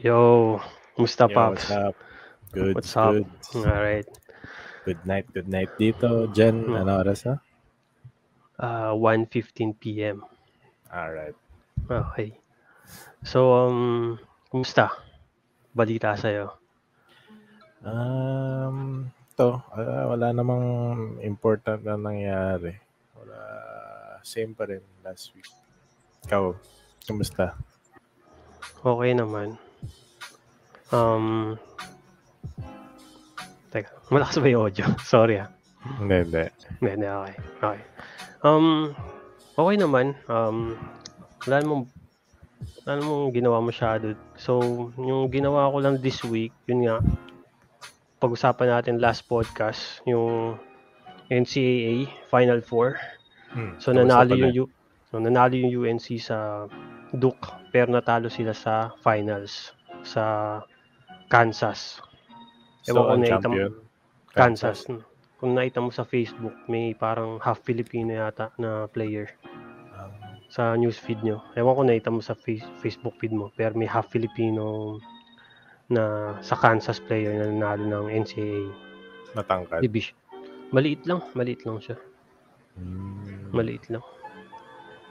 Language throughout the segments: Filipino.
Yo, musta Yo, Pops? what's up? Good, What's up? good. Alright. Good night, good night dito. Jen, Hmm. ano oras na? Uh, 1.15 p.m. Alright. Okay. So, um, kumusta? Balita sa'yo. Um, to, ah, wala namang important na nangyari. Wala, same pa rin last week. Ikaw, kumusta? Okay naman. Um, teka, malakas ba yung audio? Sorry ah. Hindi, hindi. Hindi, hindi, okay. Okay. Um, okay naman. Um, wala namang, wala namang ginawa masyado. So, yung ginawa ko lang this week, yun nga, pag-usapan natin last podcast, yung NCAA Final Four. Hmm, So, nanalo yung, U- so, nanalo yung UNC sa Duke, pero natalo sila sa finals sa Kansas. So, Ewan ko ang na champion? Kansas. Kung nakita mo sa Facebook, may parang half Filipino yata na player Um, sa news feed nyo. Ewan ko nakita mo sa face- Facebook feed mo, pero may half Filipino na sa Kansas player na nanalo ng NCAA matangkad. division. Maliit lang, maliit lang siya. Hmm. Maliit lang.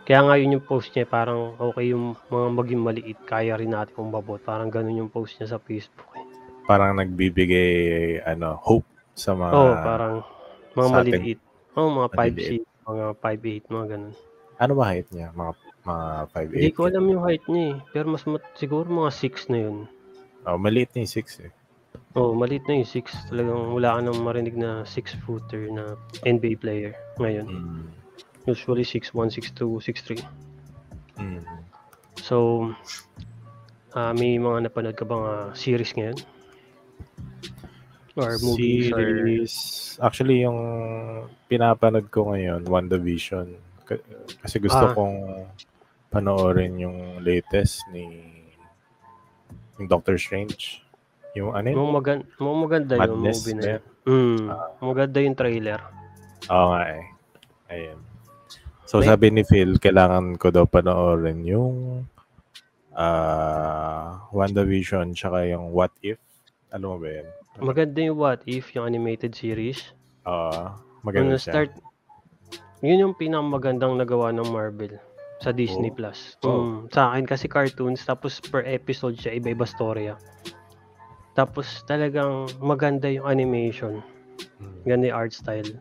Kaya nga yun yung post niya, parang okay yung mga maging maliit, kaya rin natin umabot. Parang ganun yung post niya sa Facebook. Parang nagbibigay, ano, hope sa mga... Oo, parang mga maliliit. Oo, mga 5'6", maliliit. mga 5'8", mga ganun. Ano ba height niya? Mga, mga 5'8"? Hindi ko alam yung height niya eh. Pero mas mat- siguro mga 6 na yun. Oh, maliit niya yung 6 eh. Oo, maliit na yung 6. Talagang wala ka nang marinig na 6-footer na NBA player ngayon. Hmm. Usually 6'1", 6'2", 6'3". Hmm. So, ah may mga napanood ka bang ah, series ngayon? Or movies or... Series, actually yung pinapanood ko ngayon, WandaVision. Kasi gusto Ah. kong panoorin yung latest ni yung Doctor Strange. Yung ano yun? Mukhang magan mukhang maganda yung Madness movie na yun. Mm, maganda yung trailer. Oo nga eh. Ayan. So May- sabi ni Phil, kailangan ko daw panoorin yung ah WandaVision tsaka yung What If. Alam mo ba yun? Maganda yung What If, yung animated series. Oo. Nung maganda siya. na-start, yun yung pinakamagandang nagawa ng Marvel sa Disney Oh. Plus. Oh. Mm, sa akin kasi cartoons, tapos per episode siya, iba-iba storya. Tapos talagang maganda yung animation. Mm. Ganda yung art style.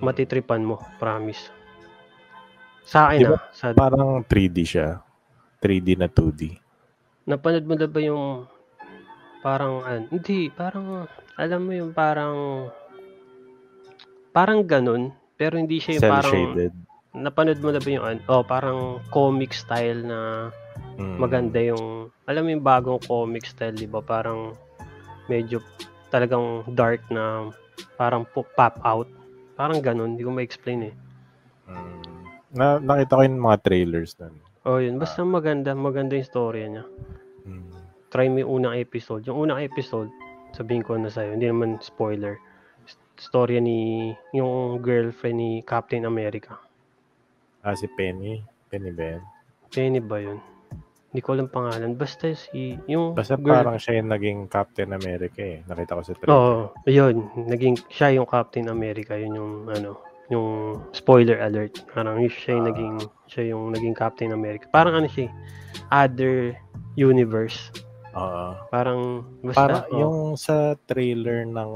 Matitripan mo, promise. Sa akin Di ba ah, sa, Parang 3D siya. 3D na 2D. napanood mo na ba yung parang, an, hindi, parang, alam mo yung parang, parang ganun, pero hindi siya yung parang, shaded. napanood mo na ba yung, an- oh, parang comic style na Mm. maganda yung, alam mo yung bagong comic style, di ba? Parang, medyo talagang dark na, parang po- pop out. Parang ganun, hindi ko ma-explain eh. Mm. Na, nakita ko yung mga trailers nun. Oh, yun. Basta maganda, maganda yung storya niya. Mm. Try mo yung unang episode. Yung unang episode, sabihin ko na sa'yo, hindi naman spoiler. Storya ni, yung girlfriend ni Captain America. Ah, si Penny. Penny ba yan? Penny ba yun? Hindi ko alam pangalan. Basta si, yung Basta girl. parang siya yung naging Captain America eh. Nakita ko sa trailer. Oo, yun. Naging, siya yung Captain America. Yun yung, ano, yung spoiler alert. Parang yun siya yung Ah. naging, siya yung naging Captain America. Parang ano siya, eh, other universe. Oo. Parang, basta, Parang oh. yung sa trailer ng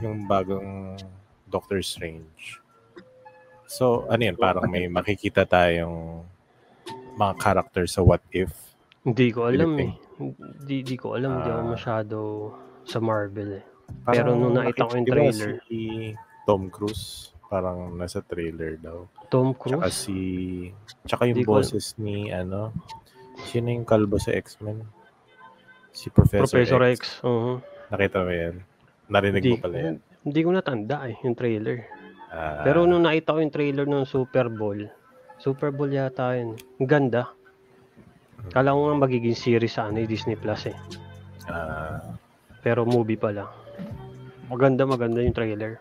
yung bagong Doctor Strange. So, ano yun? Parang may makikita tayong mga character sa What If. Hindi ko alam eh. Hindi, hindi ko alam. Hindi ako Ah. masyado sa Marvel eh. Parang Pero nung nakita ko yung trailer. Si Tom Cruise. Parang nasa trailer daw. Tom Tsaka Cruise? si... Tsaka yung Hindi ko- boses ni ano... Sino yung kalbo sa X-Men? Si Professor, Professor X. X. oo. Nakita mo yan? Narinig Hindi, mo pala yan? hindi ko natanda eh, yung trailer. Ah, Pero nung nakita ko yung trailer ng Super Bowl, Super Bowl yata yun. Ang ganda. Kala ko nga magiging series sa ano, eh, Disney Plus eh. ah, Pero movie pala. Maganda, maganda yung trailer.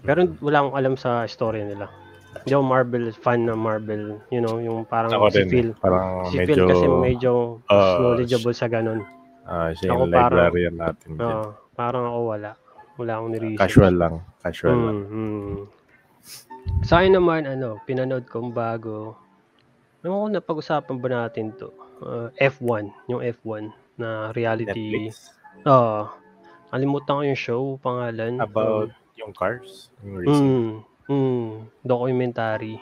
Pero wala akong alam sa story nila. Hindi ako Marvel fan na Marvel. You know, yung parang Ako si din. Phil. Parang Si medyo, Phil kasi medyo Ah, knowledgeable sa ganun. Ah, siya ako yung parang- librarian natin. dyan. Oo, parang ako wala. Wala akong niresearch. Casual lang. Casual lang. Mm, mm. Sa akin naman, ano, pinanood kong bago. Ano ko napag-usapan ba natin to? Uh, F1, yung F1 na reality. Netflix. Oo. kalimutan ko yung show, pangalan. About yung cars. Yung racing. Mm, mm, documentary.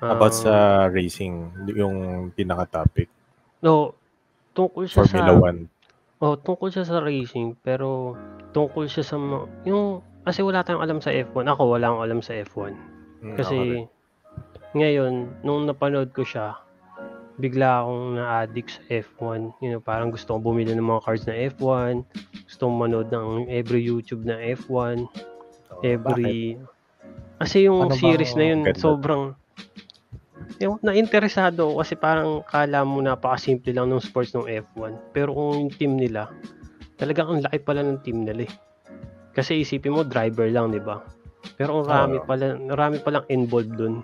About Ah, sa racing. Yung pinaka-topic. No, tungkol siya Formula sa 1. Oh, tungkol siya sa racing pero tungkol siya sa yung kasi wala tayong alam sa F1. Ako wala akong alam sa F1. Mm. Kasi ngayon nung napanood ko siya, bigla akong na-addict sa F1. You know, parang gusto kong bumili ng mga cards na F1. Gusto kong manood ng every YouTube na F1. Oo, bakit? Every Kasi yung Ano series na yun ganda? sobrang yung na-interesado ako kasi parang kala mo napakasimple lang ng sports ng F1. Pero kung yung team nila, talagang ang laki pala ng team nila eh. Kasi isipin mo, driver lang, di ba? Pero ang rami Oo. pala, rami palang involved dun.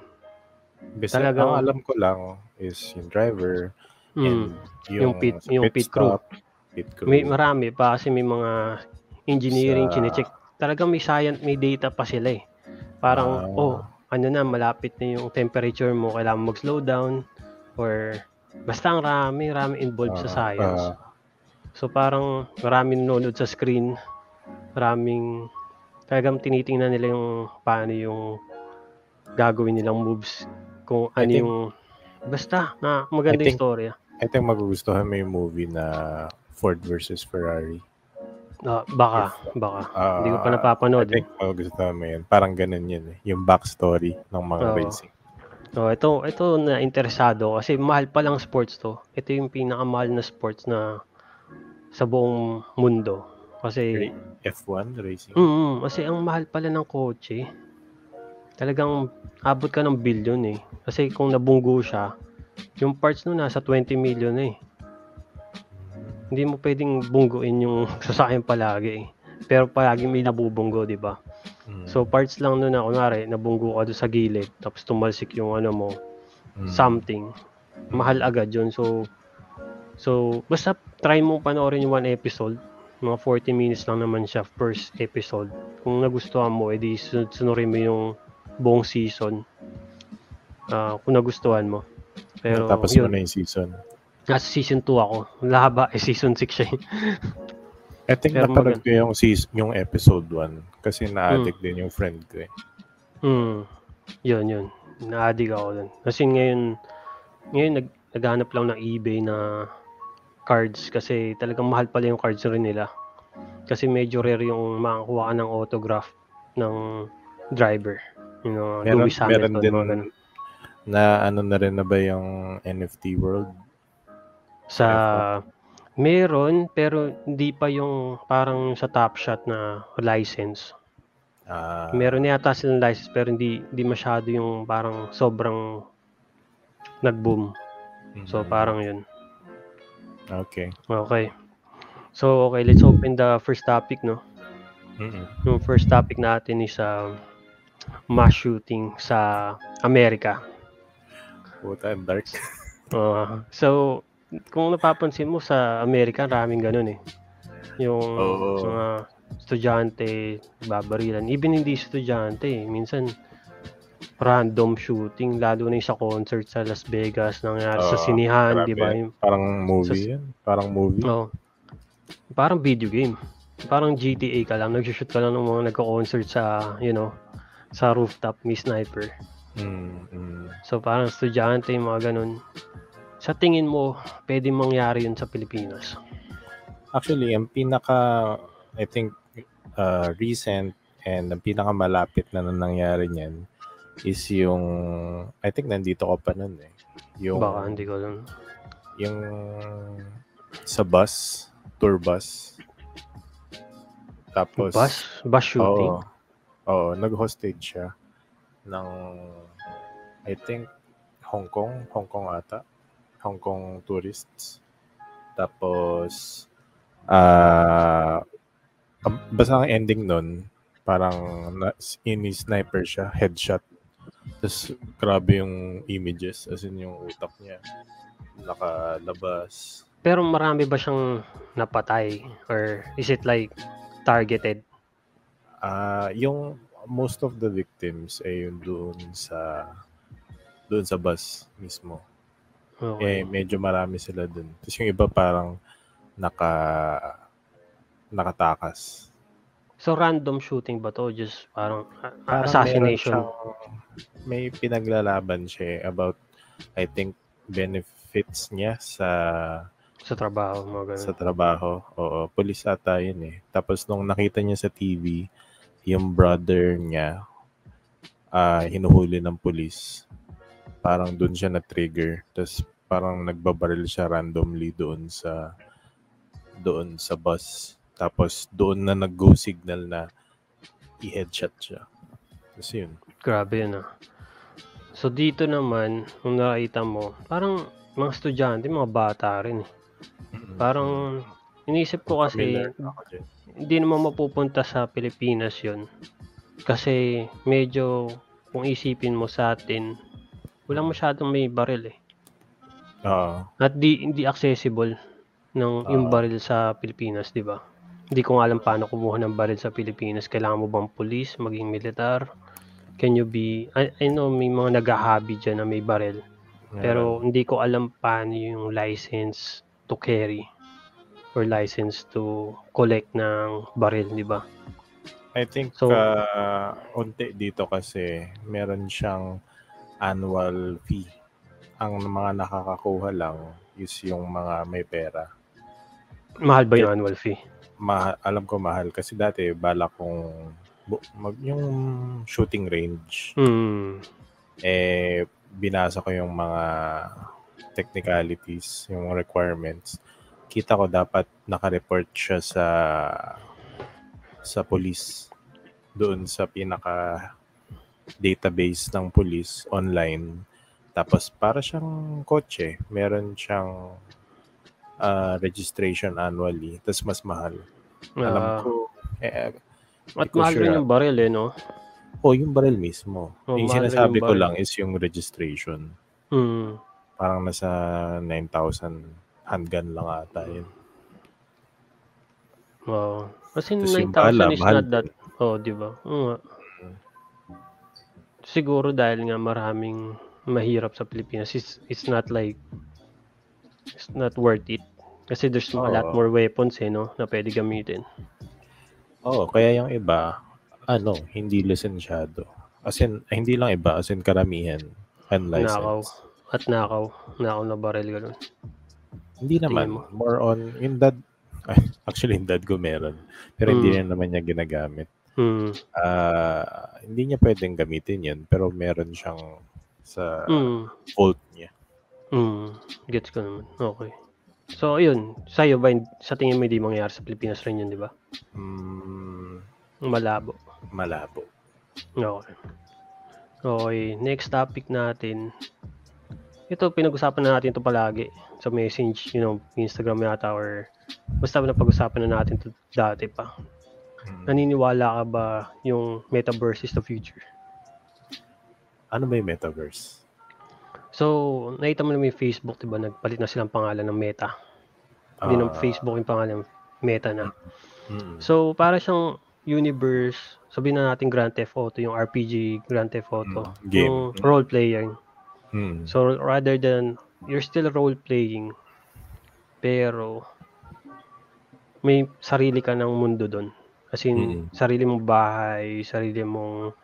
Basta talagang- ang alam ko lang is yung driver Mm. and yung, Yung pit- sa yung pit crew. stop, pit crew. May marami pa kasi may mga engineering, Sa- chinecheck. Talagang may science, may data pa sila eh. Parang, Ah. oh, ano na, malapit na yung temperature mo, kailangan mag-slow down. Or, basta ang rami, rami involved sa Ah, science. ah, So parang maraming nanonood sa screen, maraming talagang tinitingnan nila yung paano yung gagawin nilang moves, kung ano think- yung basta na maganda I yung think- storya. I think magugustuhan mo yung movie na Ford versus Ferrari. Ah, baka, baka. Ah, Hindi ko pa I napapanood. think magugustuhan mo yun. Parang ganun yun eh. Yung backstory ng mga Oo. racing. Oh, ito, ito na interesado kasi mahal pa lang sports to. Ito yung pinakamahal na sports na sa buong mundo. Kasi F1 racing. Mm, kasi ang mahal pala ng kotse. Talagang abot ka ng billion eh. Kasi kung nabunggo siya, yung parts nun nasa 20 million eh. Hindi mo pwedeng bungguin yung sasakyan palagi eh. Pero palagi may nabubunggo, di ba? Mm, So parts lang nun na kunwari, nabunggo ka doon sa gilid, tapos tumalsik yung ano mo, mm. something. Mahal agad yun. So, so basta try mo panoorin yung one episode. Mga 40 minutes lang naman siya first episode. Kung nagustuhan mo, edi sun- sunurin mo yung buong season. Ah, kung nagustuhan mo. Pero Tapos mo yun, na yung season. Nasa season 2 ako. Lahaba, eh season 6 siya. eh. I think Pero napanood ko yung, season, yung episode 1 kasi na-addict din yung friend ko eh. Hmm. Yun, yun. Na-addict ako dun. Kasi ngayon, ngayon nag, naghanap lang ng eBay na cards kasi talagang mahal pala yung cards rin nila. Kasi medyo rare yung makakuha ka ng autograph ng driver. You know, Meron, Lewis meron Hamilton. din mga ganun. na ano na rin na ba yung NFT world? Sa meron pero hindi pa yung parang sa Top Shot na license. Ah, Meron yata silang license pero hindi hindi masyado yung parang sobrang nag-boom. So mhm. parang yun. Okay. Okay. So okay, let's open the first topic, no? Mm-mm. Yung first topic natin is uh, mass shooting sa Amerika. Puta, ang dark. Uh, so kung napapansin mo sa Amerika, raming ganun eh. Yung Oo. mga estudyante, babarilan. Even hindi estudyante, eh. minsan random shooting, lalo na yung sa concert sa Las Vegas, nangyari sa Oo, sinihan, di ba? Parang movie Sa- yan. Parang movie. Oh. Parang video game. Parang GTA ka lang. Nag-shoot ka lang ng mga nagko-concert sa, you know, sa rooftop, may sniper. Mm, mm. So parang estudyante, mga ganun. Sa tingin mo, pwede mangyari yun sa Pilipinas? Actually, ang pinaka, I think, uh, recent and ang pinaka malapit na nangyari niyan is yung, I think nandito ko pa nun eh. Yung, Baka hindi ko alam. yung sa bus, tour bus. Tapos, Bus? Bus shooting? Oo. Oo, nag-hostage siya ng I think Hong Kong, Hong Kong ata. Hong Kong tourists. Tapos ah um, basta ang ending nun, parang ini-sniper siya, headshot. Tapos grabe yung images, as in yung utak niya. Nakalabas. Pero marami ba siyang napatay? Or is it like targeted? Ah, yung most of the victims ay yung doon sa doon sa bus mismo. Eh, Okay. medyo marami sila doon. Tapos yung iba parang naka nakatakas. So random shooting ba to? Just parang uh, Parang assassination? siyang- may pinaglalaban siya eh about I think benefits niya sa Sa trabaho, mga ganun. sa trabaho. Oo, police ata yun eh. Tapos nung nakita niya sa TV, yung brother niya ah hinuhuli ng police. Parang doon siya na-trigger. Tapos parang nagbabaril siya randomly doon sa doon sa bus. Tapos doon na nag-go signal na i-headshot siya. Tapos yun. Grabe yun ah. So dito naman, kung nakita mo, parang mga estudyante, mga bata rin eh. Parang iniisip ko kasi hindi naman mapupunta sa Pilipinas yun. Kasi medyo kung isipin mo sa atin, walang masyadong may baril eh. Oo. At di hindi accessible ng yung Oo. baril sa Pilipinas, di ba? Hindi ko alam paano kumuha ng baril sa Pilipinas. Kailangan mo bang police, maging militar? Can you be... I, I know may mga nag-hobby dyan na may baril. Pero hindi ko alam paano yung license to carry or license to collect ng baril, di ba? I think So- uh, unti dito kasi meron siyang annual fee. Ang mga nakakakuha lang is yung mga may pera. Mahal ba yung annual fee? Ma- alam ko mahal kasi dati bala kong bu- mag yung shooting range Hmm. eh binasa ko yung mga technicalities, yung requirements. Kita ko dapat naka-report siya sa sa police doon sa pinaka database ng police online. Tapos para siyang kotse, meron siyang ah, registration annually. Tapos mas mahal. Alam Ah, ko, eh, at ko mahal sure, rin yung baril eh, no? oh, yung baril mismo. Oh, yung sinasabi yung ko lang is yung registration. Hmm. Parang nasa 9,000 handgun lang ata yun. Wow. Kasi Tapos yung 9,000 bala, is mahal not that... Oh, di ba? Oo nga. Siguro dahil nga maraming mahirap sa Pilipinas, it's, it's not like... It's not worth it. Kasi there's a lot more weapons eh, no? Na pwede gamitin. Oo, kaya yung iba, ano, hindi lisensyado. As in, hindi lang iba, as in karamihan, Nakaw. unlicensed. At nakaw. Nakaw na baril ganun. Hindi naman, mo? more on, yung dad, actually, yung dad ko meron. Pero hindi Mm. rin naman niya ginagamit. Hmm. Ah, hindi niya pwedeng gamitin yun, pero meron siyang sa Hmm. vault niya. Hmm. Gets ko naman. Okay. So, ayun. Sa'yo ba, sa tingin mo hindi mangyayari sa Pilipinas rin yun, di ba? Mm, Malabo. malabo. Okay. Okay, next topic natin. Ito, pinag-usapan na natin ito palagi sa message, you know, Instagram yata or basta napag-usapan na natin ito dati pa. Mm. Naniniwala ka ba yung metaverse is the future? Ano ba yung metaverse? So, nakita mo naman yung Facebook, diba? Nagpalit na silang pangalan ng Meta. Hindi ng Ah, Facebook yung pangalan, Meta na. mm, So, para siyang universe, sabihin na natin Grand Theft Auto, yung RPG Grand Theft Auto. Mm, game. Yung role playing. mm, So rather than you're still role playing pero may sarili ka ng mundo doon. As in, Mm. sarili mong bahay, sarili mong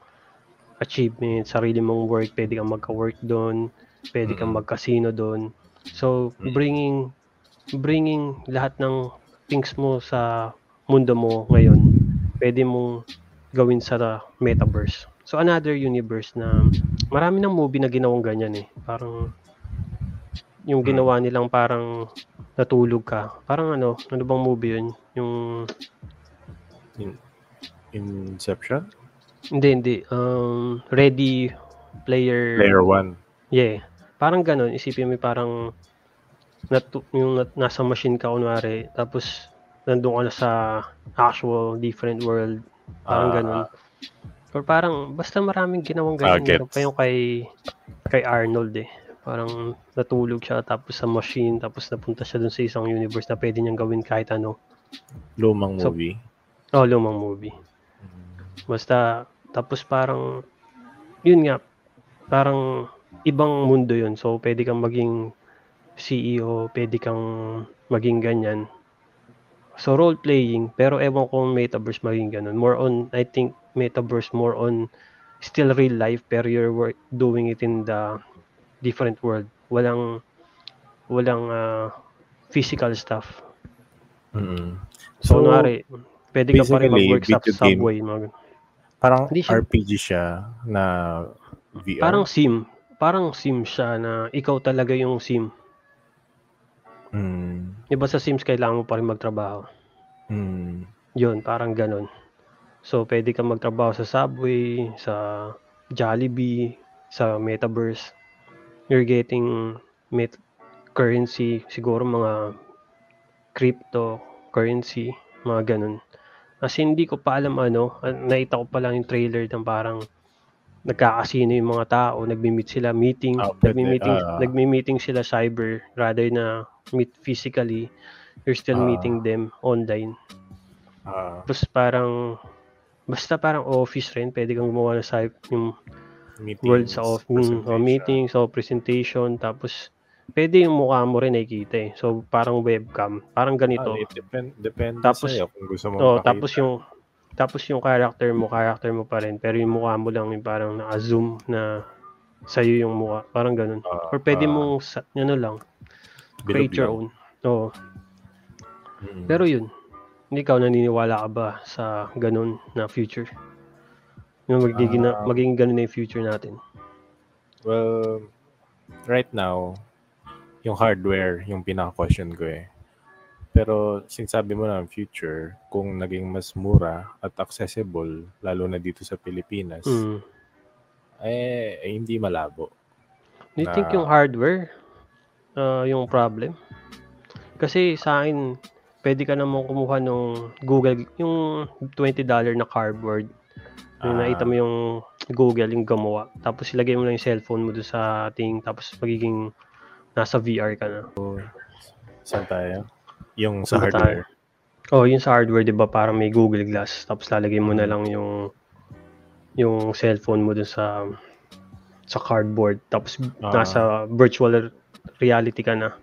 achievement, sarili mong work, pwede kang magka-work doon, pwede kang Mm. mag-casino doon. So, Mm. bringing bringing lahat ng things mo sa mundo mo ngayon, pwede mong gawin sa metaverse. So, another universe na marami ng movie na ginawang ganyan eh. Parang yung Mm. ginawa nilang parang natulog ka. Parang ano, ano bang movie yun? Yung, Inception? hindi, hindi. Um, Ready Player... Player one. Yeah. Parang ganun. Isipin mo parang natu- yung nat- nasa machine ka kunwari, tapos nandun ka na sa actual different world. Parang Ah, ganun. Or parang basta maraming ginawang Ah, ganyan. Meron pa yung kay kay Arnold eh. Parang natulog siya tapos sa machine tapos napunta siya dun sa isang universe na pwede niyang gawin kahit ano. Lumang So- movie. Oh, lumang movie. Basta tapos parang yun nga parang ibang mundo yun. So pwede kang maging CEO, pwede kang maging ganyan. So role playing, pero ewan ko kung metaverse maging ganun. More on I think metaverse more on still real life pero you're work, doing it in the different world. Walang walang ah, physical stuff. Mm-mm. So, So, kunwari, pwede ka pa rin mag-work sa subway. Mag- parang Hindi siya- RPG siya na VR. Parang sim. Parang sim siya na ikaw talaga yung sim. Mm, Di ba sa sims kailangan mo pa rin magtrabaho? mm, Yun, parang ganun. So, pwede ka magtrabaho sa Subway, sa Jollibee, sa Metaverse. You're getting met currency, siguro mga crypto currency, mga ganun. Kasi hindi ko pa alam ano, nakita ko pa lang yung trailer ng parang nagkakasino yung mga tao, nagmi-meet sila, meeting, pwede, nagmi-meeting, ah. nagmi-meeting sila cyber rather na meet physically. You're still Ah. meeting them online. ah, Tapos parang basta parang office rin, pwede kang gumawa ng site yung meetings, world sa office, o presentation. meeting, so presentation, tapos pwede yung mukha mo rin nakikita eh. So parang webcam, parang ganito. Ah, depend, depende Tapos- sa'yo kung gusto mo Oh, tapos yung tapos yung character mo, character mo pa rin, pero yung mukha mo lang yung parang naka-zoom na sa'yo yung mukha, parang ganun. Or pwede mong sa, ano lang, create your own. Oo. Mm. Pero yun, hindi ikaw naniniwala ka ba sa ganun na future? Yung magiging, Ah. magiging ganun na yung future natin. Well, right now, yung hardware, yung pinaka-question ko eh. Pero sinasabi mo na ang future, kung naging mas mura at accessible, lalo na dito sa Pilipinas, Mm. eh, eh, hindi malabo. Do you Na- think yung hardware uh, yung problem? Kasi sa akin, pwede ka naman kumuha nung Google, yung $20 na cardboard. Yung Ah. nakita mo yung Google, yung gumawa. Tapos ilagay mo lang yung cellphone mo doon sa ating, tapos magiging nasa VR ka na. Saan tayo? Yung sa Saan hardware. Oh, yun sa hardware, 'di ba? Parang may Google Glass, tapos lalagay mo na lang yung yung cellphone mo dun sa sa cardboard, tapos Ah. nasa virtual reality ka na.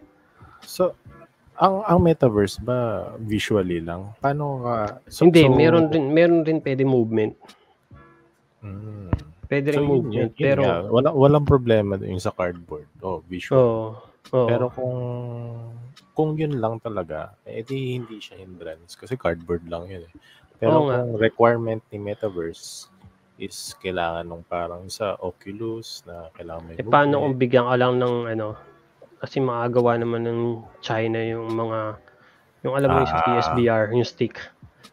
So, ang ang metaverse ba visually lang? Paano ka so, Hindi, so- meron rin meron rin pwede movement. Mm. Pwede rin So, yun, movement, yun, pero nga. wala walang problema yung sa cardboard. Oh, visual. oh, oh, Pero kung kung yun lang talaga, eh di hindi siya hindrance kasi cardboard lang yun eh. Pero nga. kung requirement ni metaverse is kailangan nung parang sa Oculus na kailangan may eh, paano kung bigyan ka lang ng ano, kasi makagawa naman ng China yung mga yung alam mo yung sa Ah. PSVR, yung stick.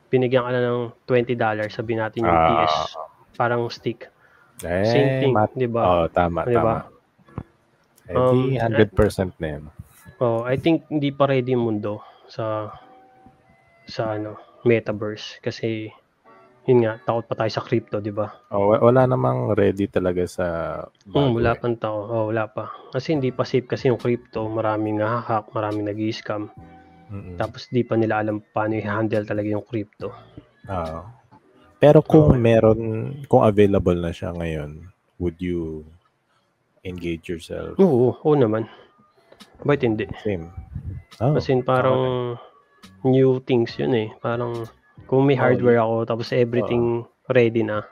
Binigyan ka na ng $20, sabihin natin yung Ah. PS, parang stick. Eh, Same thing, mat- 'di ba? oh, tama, Di ba? tama. Eh, Um, 100% na yun. Oh, I think hindi pa ready yung mundo sa sa ano, metaverse kasi yun nga, takot pa tayo sa crypto, 'di ba? Oh, wa- wala namang ready talaga sa bago wala eh. pang tao. Oh, wala pa. Kasi hindi pa safe kasi yung crypto, maraming hack, maraming nag-scam. Mm-mm. Tapos di pa nila alam paano i-handle talaga yung crypto. Oo. Pero kung Okay. meron, kung available na siya ngayon, would you engage yourself? Oo, oo naman. Bakit hindi? Same. Oh, Kasi parang new things yun eh. Parang kung may Oh, hardware ako tapos everything ready na,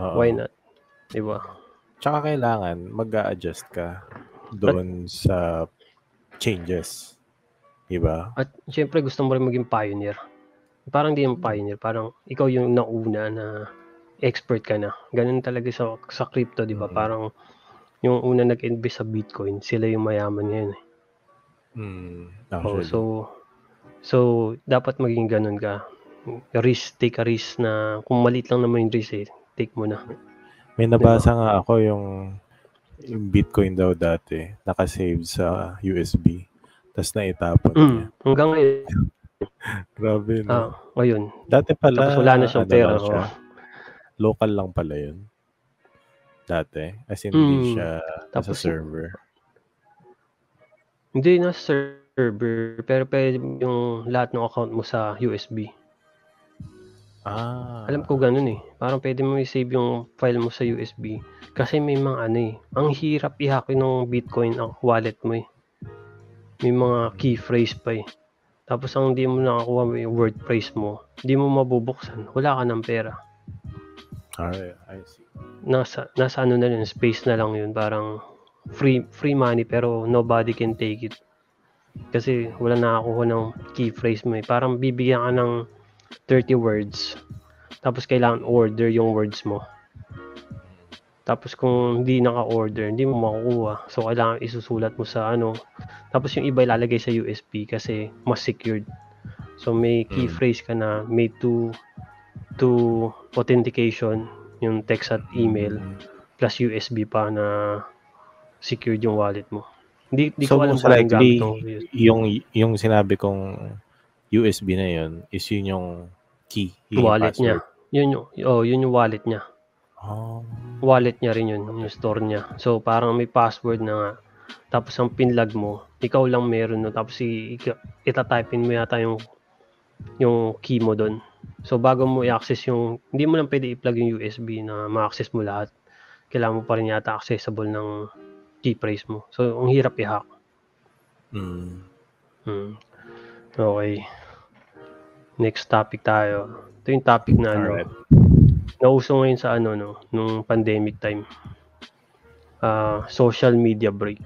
oo. why not? 'Di ba? Tsaka kailangan mag adjust ka doon sa changes. Diba? At syempre gusto mo rin maging pioneer. Parang di yung pioneer, parang ikaw yung nauna na expert ka na. Ganun talaga sa sa crypto, 'di ba? Mm. Parang yung una nag-invest sa Bitcoin, sila yung mayaman ngayon. Eh. Mm, Oh, so so dapat maging ganun ka. Risk, take a risk na kung maliit lang naman yung risk eh, take mo na. May nabasa nga ako yung, yung Bitcoin daw dati, nakasave sa USB. Tapos naitapon niya. Mm. Hanggang ngayon, Grabe, no? ah, ayun. Dati pala, Tapos wala na siyang ano pera. lang siya, oh. local lang pala yun. Dati. As in, hindi Mm. siya sa Tapos server. Hindi nasa server, pero pwede yung lahat ng account mo sa USB. Ah. Alam ko ganun eh. Parang pwede mo i-save yung file mo sa USB. Kasi may mga ano eh. Ang hirap i-hack ng Bitcoin ang wallet mo eh. May mga key phrase pa eh. Tapos ang hindi mo nakakuha mo yung word phrase mo, hindi mo mabubuksan. Wala ka ng pera. Alright, I see. Nasa, nasa ano na yun, space na lang yun. Parang free free money pero nobody can take it. Kasi wala nakakuha ng key phrase mo eh. Parang bibigyan ka ng 30 words. Tapos kailangan order yung words mo. Tapos kung hindi naka-order, hindi mo makukuha. So kailangan isusulat mo sa ano. Tapos yung iba ilalagay sa USB kasi mas secured. So may key Mm. phrase ka na made to to authentication yung text at email Mm. plus USB pa na secured yung wallet mo. Hindi hindi So, ko alam most likely, yung yung sinabi kong USB na yun is yun yung key, yung wallet password. niya. Yun yung oh, yun yung wallet niya. Oh. Wallet niya rin yun, yung store niya. So parang may password na nga. Tapos ang pinlog mo, ikaw lang meron no. Tapos i- ika- itatype in mo yata yung yung key mo doon. So bago mo i-access yung hindi mo lang pwede i-plug yung USB na ma-access mo lahat. Kailangan mo pa rin yata accessible ng key phrase mo. So ang hirap i-hack. Mm. Hmm. Okay. Next topic tayo. Ito yung topic na ano, Alright. Nauso ngayon sa ano no, nung pandemic time. Ah, social media break.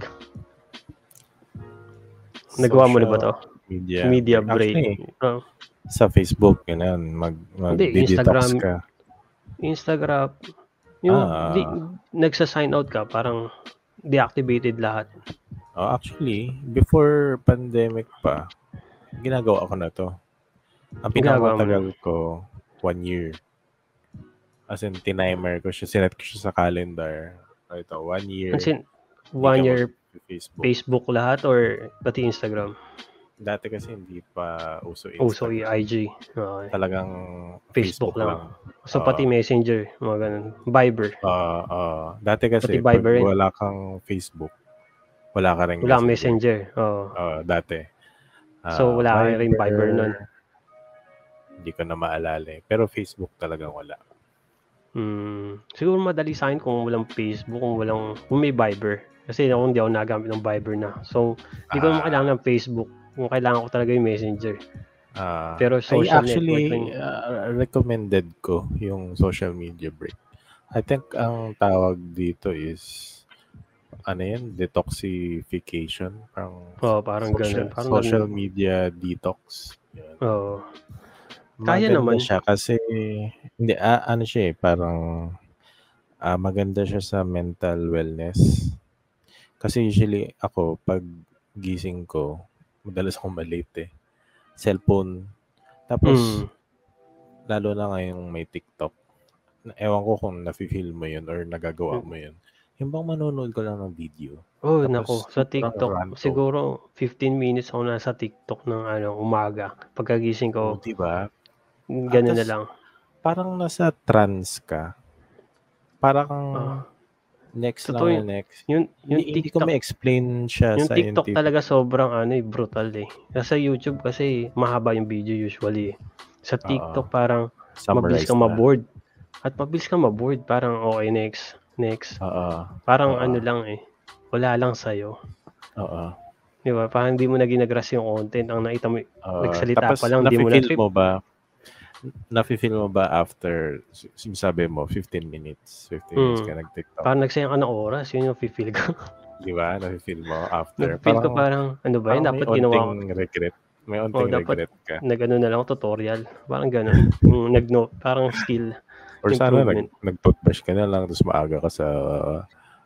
Nagawa mo na ba to? Media, Media break. Actually, Ah, sa Facebook, ganun, mag, Hindi, mag-detox Instagram. ka. Instagram. Yung Ah. di, nagsa-sign out ka, parang deactivated lahat. Oh, actually, before pandemic pa, ginagawa ko na to. Ang pinakamatagal ko, one year. As in, tinimer ko siya, sinet ko siya sa calendar. Oh, Ito, one year. As in, one year mag-Facebook. Facebook lahat or pati Instagram? Dati kasi hindi pa uso Uso Instagram. yung IG. Okay. Talagang Facebook Facebook, lang. lang. So Oo. pati Messenger, mga ganun. Viber. Ah, ah. dati kasi Pati Viber wala kang Facebook, wala ka rin Wala kang Messenger. Oo. Ah, dati. Ah, So, wala ka rin Viber nun. Hindi ko na maalala eh. Pero Facebook talagang wala. Mm, siguro madali sa akin kung walang Facebook, kung walang kung may Viber. Kasi ako hindi ako nagamit ng Viber na. So, hindi ko naman Ah. kailangan ng Facebook. Kung kailangan ko talaga yung Messenger. Ah, Pero social actually, network rin. ah, recommended ko yung social media break. I think ang tawag dito is ano yan, detoxification. Parang Oo, parang social, ganun. Parang social ganun. media detox. Oo. Kaya Maganda naman. siya kasi hindi ah, ano siya eh, parang ah, maganda siya sa mental wellness. Kasi usually ako pag gising ko, madalas akong malate eh. Cellphone. Tapos Mm. lalo na ngayong may TikTok. Ewan ko kung nafe-feel mo yun or nagagawa mo yun. Yung bang manonood ko lang ng video. Oh, Tapos, nako, sa TikTok, siguro 15 minutes ako nasa TikTok ng ano, umaga. Pagkagising Oh, ko, di ba? Ganun na lang. Parang nasa trance ka. Parang Ah. next lang yun. na next. Yung, yung Hindi, hindi ko TikTok, ma-explain siya yung sa TikTok scientific. talaga sobrang ano eh, brutal eh. Sa YouTube kasi mahaba yung video usually. eh. Sa TikTok parang mabilis kang na. maboard. At mabilis kang maboard. Parang okay, next. Next. Oo. Parang Oo. ano lang eh. Wala lang sa'yo. Oo. Di ba? Parang hindi mo na ginagras yung content. Ang nakita mo, Oo. Nagsalita pa lang, di mo nafe-feel na-trip. mo ba, nafe-feel mo ba after, s- sabi mo, 15 minutes, 15 minutes Mm. ka nag-TikTok. parang nagsayang ka ng oras. Yun yung feel ko. Di ba? Nafe-feel mo after. Nag-feel ko parang, ano ba yun? parang Dapat ginawa ko. regret. May onting dapat- regret ka. Nag-ano na lang tutorial. Parang ganun. Yung nag-no, parang skill. Or sana nag, nag-toothbrush ka na lang, tapos maaga ka sa uh,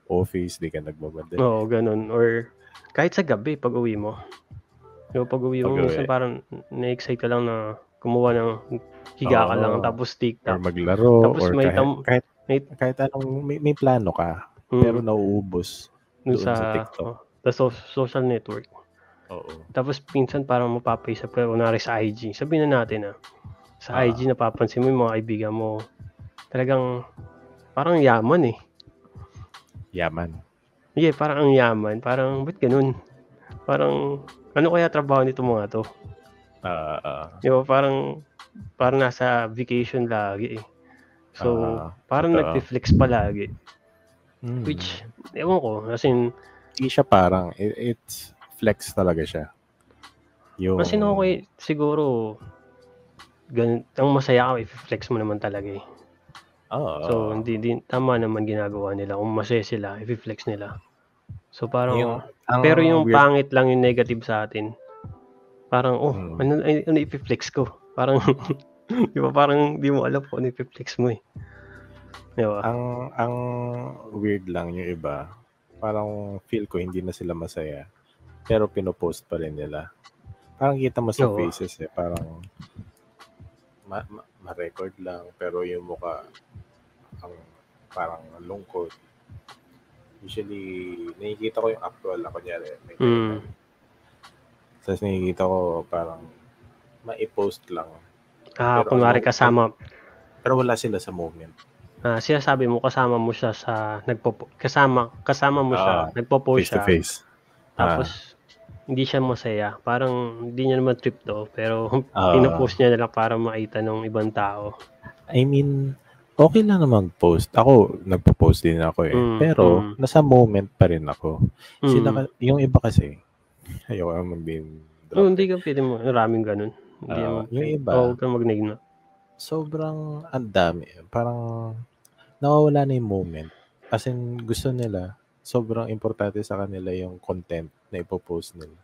office, di ka nagbabad. Oo, ganun. Or kahit sa gabi, pag uwi mo. Yung pag uwi mo, Pag-uwi. minsan parang na-excite ka lang na kumuha ng higa ka lang, tapos Or TikTok. maglaro, Tapos or may kahit, tam- kahit, may- kahit anong, may, may plano ka, Mm, pero nauubos doon sa, TikTok. oh, sa so- social network. Oo. Tapos pinsan parang mapapaisip ka, kunwari sa IG. Sabihin na natin ah, sa Ah. IG napapansin mo yung mga kaibigan mo, talagang parang yaman, eh. Yaman. Yeah, parang ang yaman. Parang ba't gano'n? Parang ano kaya trabaho nitong mga 'to? Ah, oo. 'Di ba parang parang nasa vacation lagi, eh. So, Oo, parang totoo. nagfi-flex palagi. Mm. Which ewan ko, as in Hindi siya parang i it's flex talaga siya. Yung as in okey siguro ganun ang masaya ka ifi-flex mo naman talaga, eh. Oo, So, hindi din tama naman ginagawa nila kung masaya sila ifi-flex nila. So, parang Yung ang pero yung weird pangit lang yung negative sa atin. Parang, "Oh, Mm. ano ay ano ifi-flex ko?" Parang 'di ba parang di mo alam kung ano ifi-flex mo, eh. 'Di ba? ang ang weird lang yung iba, parang feel ko hindi na sila masaya, pero pino-post pa rin nila. Parang kita mo sa Oo. faces, eh, parang ma ma ma-record lang pero yung mukha ang parang lungkot. Usually, nakikita ko yung actual na kunyari may Mm. Tapos nakikita ko parang mai-post lang. Ah, Pero kunwari ano, kasama Pero wala sila sa moment. ah, sinasabi mo kasama mo siya sa nagpopo kasama kasama mo siya, Oo, nagpo-post face to siya. face. Ah. Tapos hindi siya masaya. Parang hindi niya naman trip 'to, pero Oo. pino-post niya na lang para makita nung ibang tao. I mean, okay lang na mag-post. Ako, nagpo-post din ako eh. Mm, Pero, mm. nasa moment pa rin ako. Sila, Mm. ka- yung iba kasi, ayoko mag-name. Oo, hindi ka pwede mo maraming gano'n. Hindi Oo, naman yung iba, oo, kang mag-name na. sobrang ang dami. Parang, nawawala na yung moment. As in, gusto nila, sobrang importante sa kanila yung content na ipopost nila.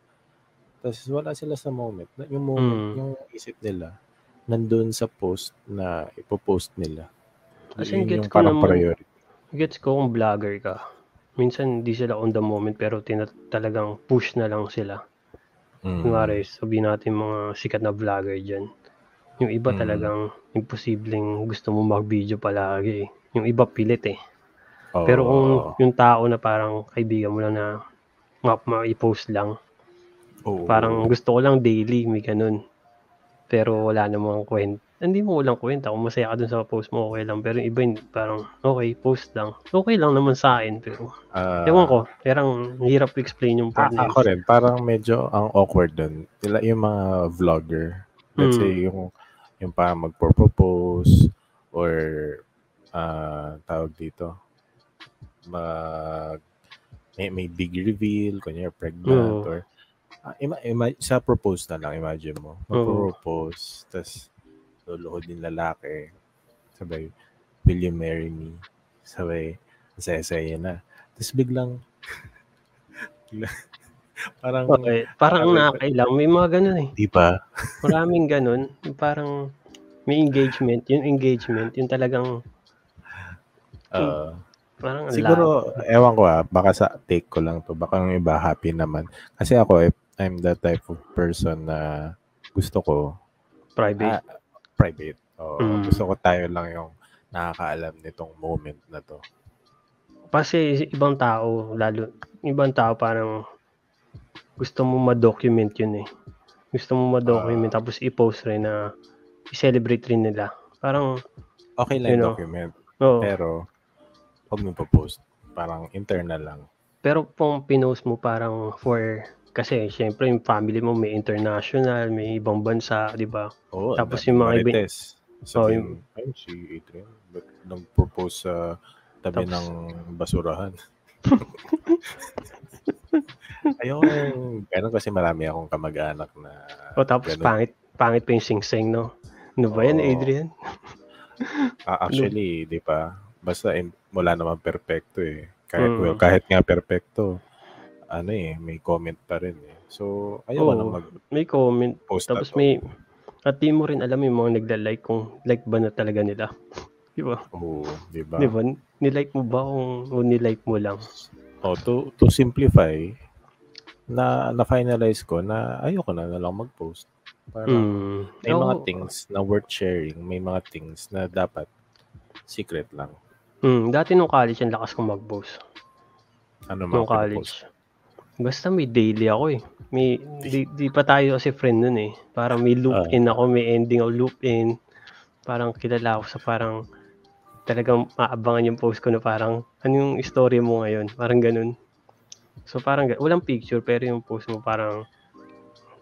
Tapos wala sila sa moment. Yung moment, Mm. yung isip nila, nandun sa post na ipopost nila. As in, gets yung ko naman. priority. Gets ko kung vlogger ka. Minsan hindi sila on the moment pero tina talagang push na lang sila. Mm. Kunwari sabihin natin mga sikat na vlogger diyan. Yung iba Mm. talagang imposibleng gusto mo mag-video palagi, eh. Yung iba pilit, eh. Oo. Pero kung yung tao na parang kaibigan mo lang na ma mai-post lang, Oo. parang gusto ko lang daily, may gano'n. Pero wala namang kuwen hindi mo walang kuwenta kung masaya ka dun sa post mo, okey lang. Pero yung iba hindi, parang okey, post lang. Okey lang naman sa'kin pero Ah, ewan ko, parang hirap i-explain yung ah, part yun. ako rin, parang medyo ang awkward dun. Sila yung mga vlogger. Let's Mm. say yung yung parang magpo-propose or ah, tawag dito, mag may, may big reveal, kunya pregnant Oo. or ah, ima, ima- sa propose na lang, imagine mo. Mag-propose, tas luluhod yung lalaki. Sabay, will you marry me? Sabay, saya-saya na. Tapos biglang, parang, Okey, parang ang nakakailang may mga gano'n, eh. di ba? Maraming gano'n, yung parang may engagement, yung engagement, yung talagang Uh, parang ang siguro, ewan ko ah, baka sa take ko lang to, baka yung iba happy naman. Kasi ako, if I'm the type of person na gusto ko, private. ah, private. O, Mm. Gusto ko tayo lang yung nakakaalam nitong moment na to. Kasi ibang tao lalo ibang tao parang gusto mo ma-document yun, eh. Gusto mo ma-document Ah. tapos i-post rin na i-celebrate rin nila. Parang Okay You lang yung know, document, oo. pero huwag mo pa-post. Parang internal lang. Pero kung pinost mo parang for kasi siyempre yung family mo may international, may ibang bansa, 'di ba? Oo, Tapos yung mga marites. Oo, Sabihin, ay, si Adrian, ba't nag-propose sa tabi Tapos- ng basurahan? Ayoko yung gano'n kasi marami akong kamag-anak na O tapos ganun. pangit pangit pa yung sing-sing, no? Ano ba yan, Oo. Adrian? Ah, actually, di ba? Basta wala naman perfecto eh. Kahit, Mm. well, kahit nga perfecto, ano eh, may comment pa rin eh. So, ayoko Oo. na mag-post May comment na tapos may at di mo rin alam yung mga nagla-like kung like ba na talaga nila. 'Di ba? Oo, di ba? 'Di ba? Nilike mo ba kung o nilike mo lang? Oh, to, to simplify, na na-finalize ko na ayoko na na lang mag-post. Parang Mm. may mga Ako- things na worth sharing, may mga things na dapat secret lang. Mm, dati nung college ang lakas kong mag-post. Ano Nung mga college. pinupost? Basta may daily ako eh. May di, di pa tayo kasi friend nun eh. Parang may loop Ah. in ako, may ending o loop in. Parang kilala ako sa parang talagang aabangan yung post ko na parang, ano yung story mo ngayon? Parang ganun. So parang, walang picture, pero yung post mo parang,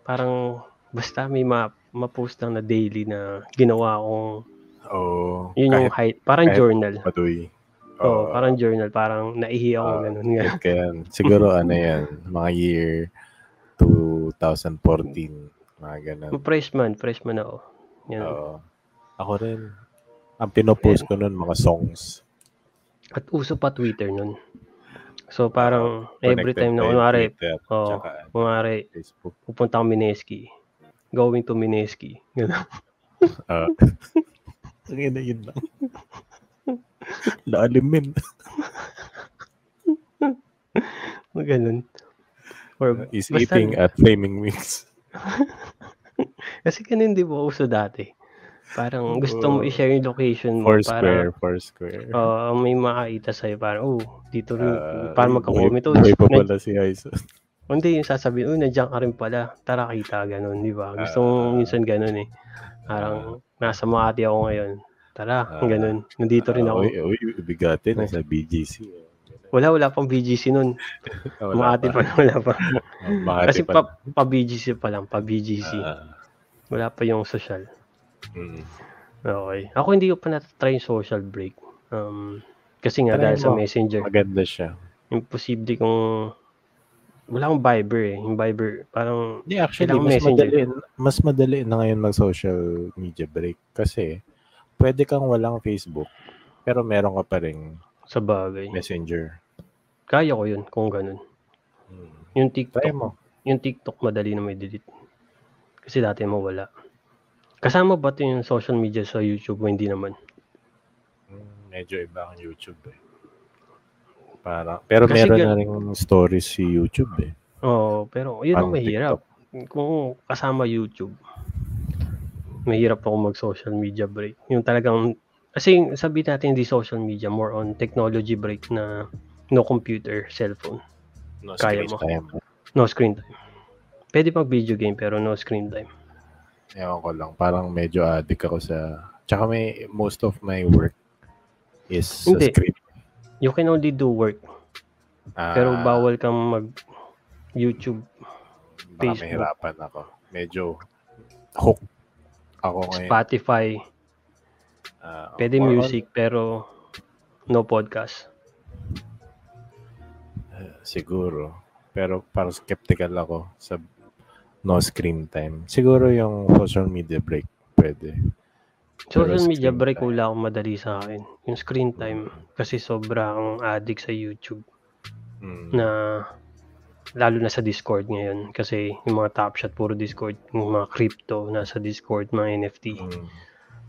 parang, basta may ma, ma-post lang na daily na ginawa kong, Oo. yun yung kahit height, parang kahit- journal. paduy. Oo, parang journal, parang naihi ako, Oo. ganun. nga. Yan. Siguro ano yan, mga year 2014, mga ganun. Freshman, freshman ako. Yan. Oo. Ako rin. Ang pinopost ko nun, mga songs. At uso pa Twitter nun. So parang every Connected time na kunwari, oh, kunwari, Facebook. pupunta ako Mineski. Going to Mineski. Ganun. Ah. Ang yun lang. Laalimin. Ganun. Or, Is basta- eating at Flaming Wings. Kasi ganun di ba uso dati? Parang gusto mo i-share yung location mo. Four para, square, four square. uh, may makakita sa'yo. Parang, oh, dito rin. Ah, para uy, magka-comment. Oh, buhay pa pala si Aizen. Hindi, yung sasabihin, oh, nandiyan ka rin pala. Tara, kita, ganun, di ba? Gusto Ah. mo minsan ganun eh. Parang, nasa Makati ako ngayon. Tara, Ah. ganun. Nandito rin Ah, ako. Uy, uy, bigate na sa BGC. Wala, wala pang BGC nun. Ah, Makati pa, wala pa. Makati Kasi pa. pa, pa BGC pa lang, pa BGC. Ah, Wala pa yung social. mm. Okay. Ako hindi ko pa na-try yung social break. Um, kasi nga Try dahil sa mo. messenger, Maganda siya. imposible kung wala akong Viber eh. Yung Viber, parang Hindi, actually, mas messenger. madali, mas madali na ngayon mag-social media break. Kasi, pwede kang walang Facebook, pero meron ka pa rin sa bagay. messenger. Kaya ko yun kung ganun. Mm. Yung Try TikTok, mo. yung TikTok madali na may delete. Kasi dati mawala. Kasama ba ito yung social media sa YouTube o hindi naman? Mm, medyo iba ang YouTube eh. Para, pero Kasi meron gan- na rin stories si YouTube eh. Oo, pero yun ang mahirap. Kung kasama YouTube, mahirap ako mag-social media break. Yung talagang, kasi sabi natin hindi social media, more on technology break na no computer, cellphone, No Kaya screen mo. time. no screen time. Pwede pag video game pero no screen time. Ewan ko lang. Parang medyo addict ako sa... Tsaka may, most of my work is sa Hindi. script. You can only do work, Ah, pero bawal kang mag YouTube. baka Facebook. mahirapan ako. Medyo hook ako ngayon. Spotify, Ah, pwede more on, music pero no podcast. eh, siguro. Pero parang skeptical ako sa no screen time. Siguro yung social media break pwede. Social media break time. wala akong madali sa akin. Yung screen time kasi sobrang addict sa YouTube Mm. na lalo na sa Discord ngayon kasi yung mga Top Shot puro Discord, yung mga crypto nasa Discord, mga NFT. Mm.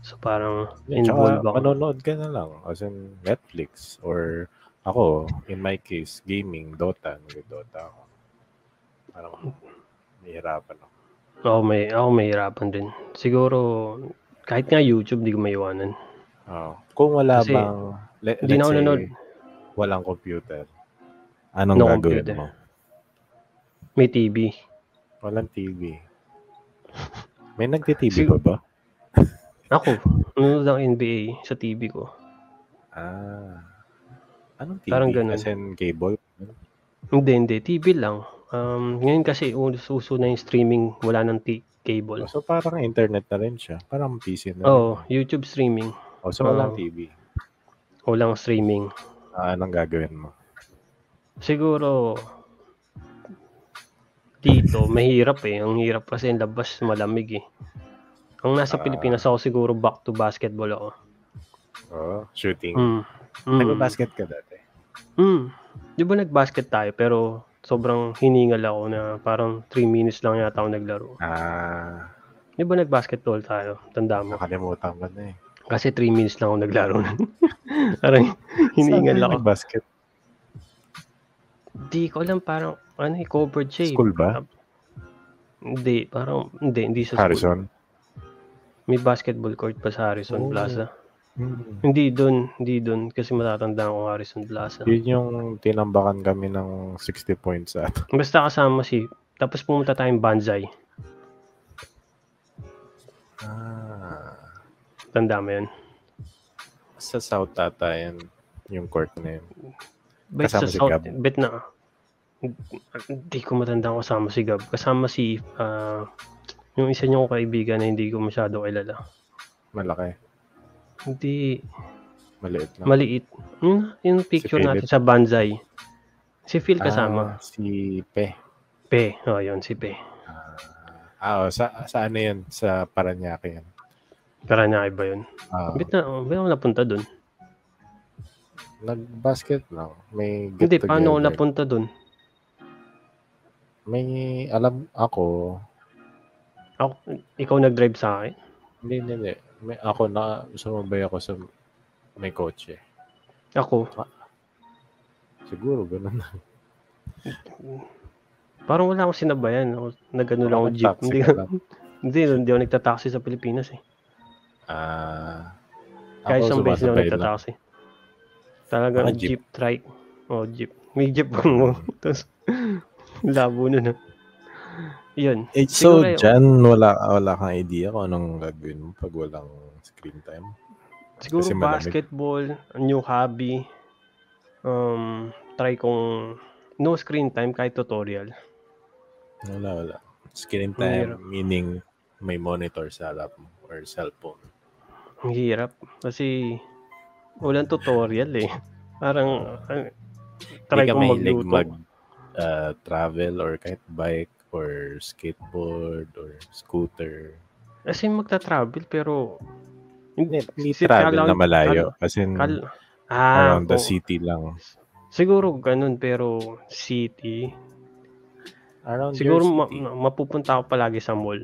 So parang Yeah, involved ako. manonood ka na lang. As in Netflix or ako, in my case, gaming, Dota. Nag-Dota ako. Parang mahirapan ako. Ako may ako mahirapan din. Siguro kahit nga YouTube di ko maiwanan. Oo. Kung wala Kasi, bang, le- hindi na ako walang computer, anong No gagawin computer. mo? May TV. Walang TV. May nagti-TV pa ba? Ako, nanonood ng NBA sa TV ko. Ah. Anong TV? Parang ganun. As in cable? Hindi, hindi. TV lang. Um, ngayon kasi uso na yung streaming, wala nang t- cable. So parang internet na rin siya. Parang PC na. rin. Oh, YouTube streaming. Oh, so walang oh. TV. Walang streaming. Ah, anong gagawin mo? Siguro, dito, mahirap eh. Ang hirap kasi yung labas, malamig eh. Ang nasa Ah. Pilipinas ako siguro back to basketball ako. Oh, shooting. Mm. Mm. Nagba-basket ka dati? Mm. Di ba nag-basket tayo pero sobrang hiningal ako na parang 3 minutes lang yata ako naglaro. Ah, Di ba nag-basketball tayo? Tanda mo. nakalimutan ko na eh. Kasi 3 minutes lang ako naglaro. parang hiningal Saan ako. nag-basket? Di ko alam parang ano eh, covered siya eh. School ba? Hindi, parang hindi, hindi sa school. Harrison? May basketball court pa sa Harrison Oh. Plaza. Hmm. Hindi doon, hindi doon kasi matatandaan ko Harrison Plaza. Yun yung tinambakan kami ng 60 points at. Basta kasama si tapos pumunta tayong Banzai. Ah. Tanda mo yun? sa South ata yan, yung court na yun. Bet Kasama sa si Gab. bet na, hindi ko matanda kung kasama si Gab. Kasama si, ah, yung isa niyong kaibigan na hindi ko masyado kilala. Malaki. Hindi, Maliit lang. maliit. Yung, yung picture Philip. natin sa Banzai. Si Phil kasama. Ah, si Pe. Pe. Oh, yun, si Pe. Ah, oh, sa, sa ano yan? Sa Paranaque yan. Karanyaki ba yun? Ah, Bet na, oh, bet ako napunta dun. Nag-basket lang. May get Hindi, paano ako together. napunta dun? May alam ako. Ako, ikaw nag-drive sa akin? Hindi, hindi, hindi. May, ako na sumabay ako sa may kotse. Ako, Siguro, ganun. parang wala akong sinabayan. Ako, nag-ano lang ako jeep. Hindi, hindi, hindi ako nagtataxi sa Pilipinas eh. Ah, Kaya ako isang beses lang sumasabay Talagang Mga jeep. jeep. trike. Oh, jeep. May jeep mo. Tapos, labo na na. Yun. Eh, so, Siguro dyan, wala, wala kang idea kung anong gagawin mo pag walang screen time? Siguro Kasi basketball, new hobby. Um, try kong no screen time kahit tutorial. Wala, wala. Screen Mahirap. time, meaning may monitor sa mo or cellphone. Ang hirap. Kasi walang tutorial eh. Parang ah, try kong magluto. mag uh, travel or kahit bike or skateboard or scooter. Kasi magta-travel pero Hindi, hindi travel na malayo. As in, kal- ah, around the city lang. Siguro ganun pero city. Around Siguro ma- mapupunta ako palagi sa mall.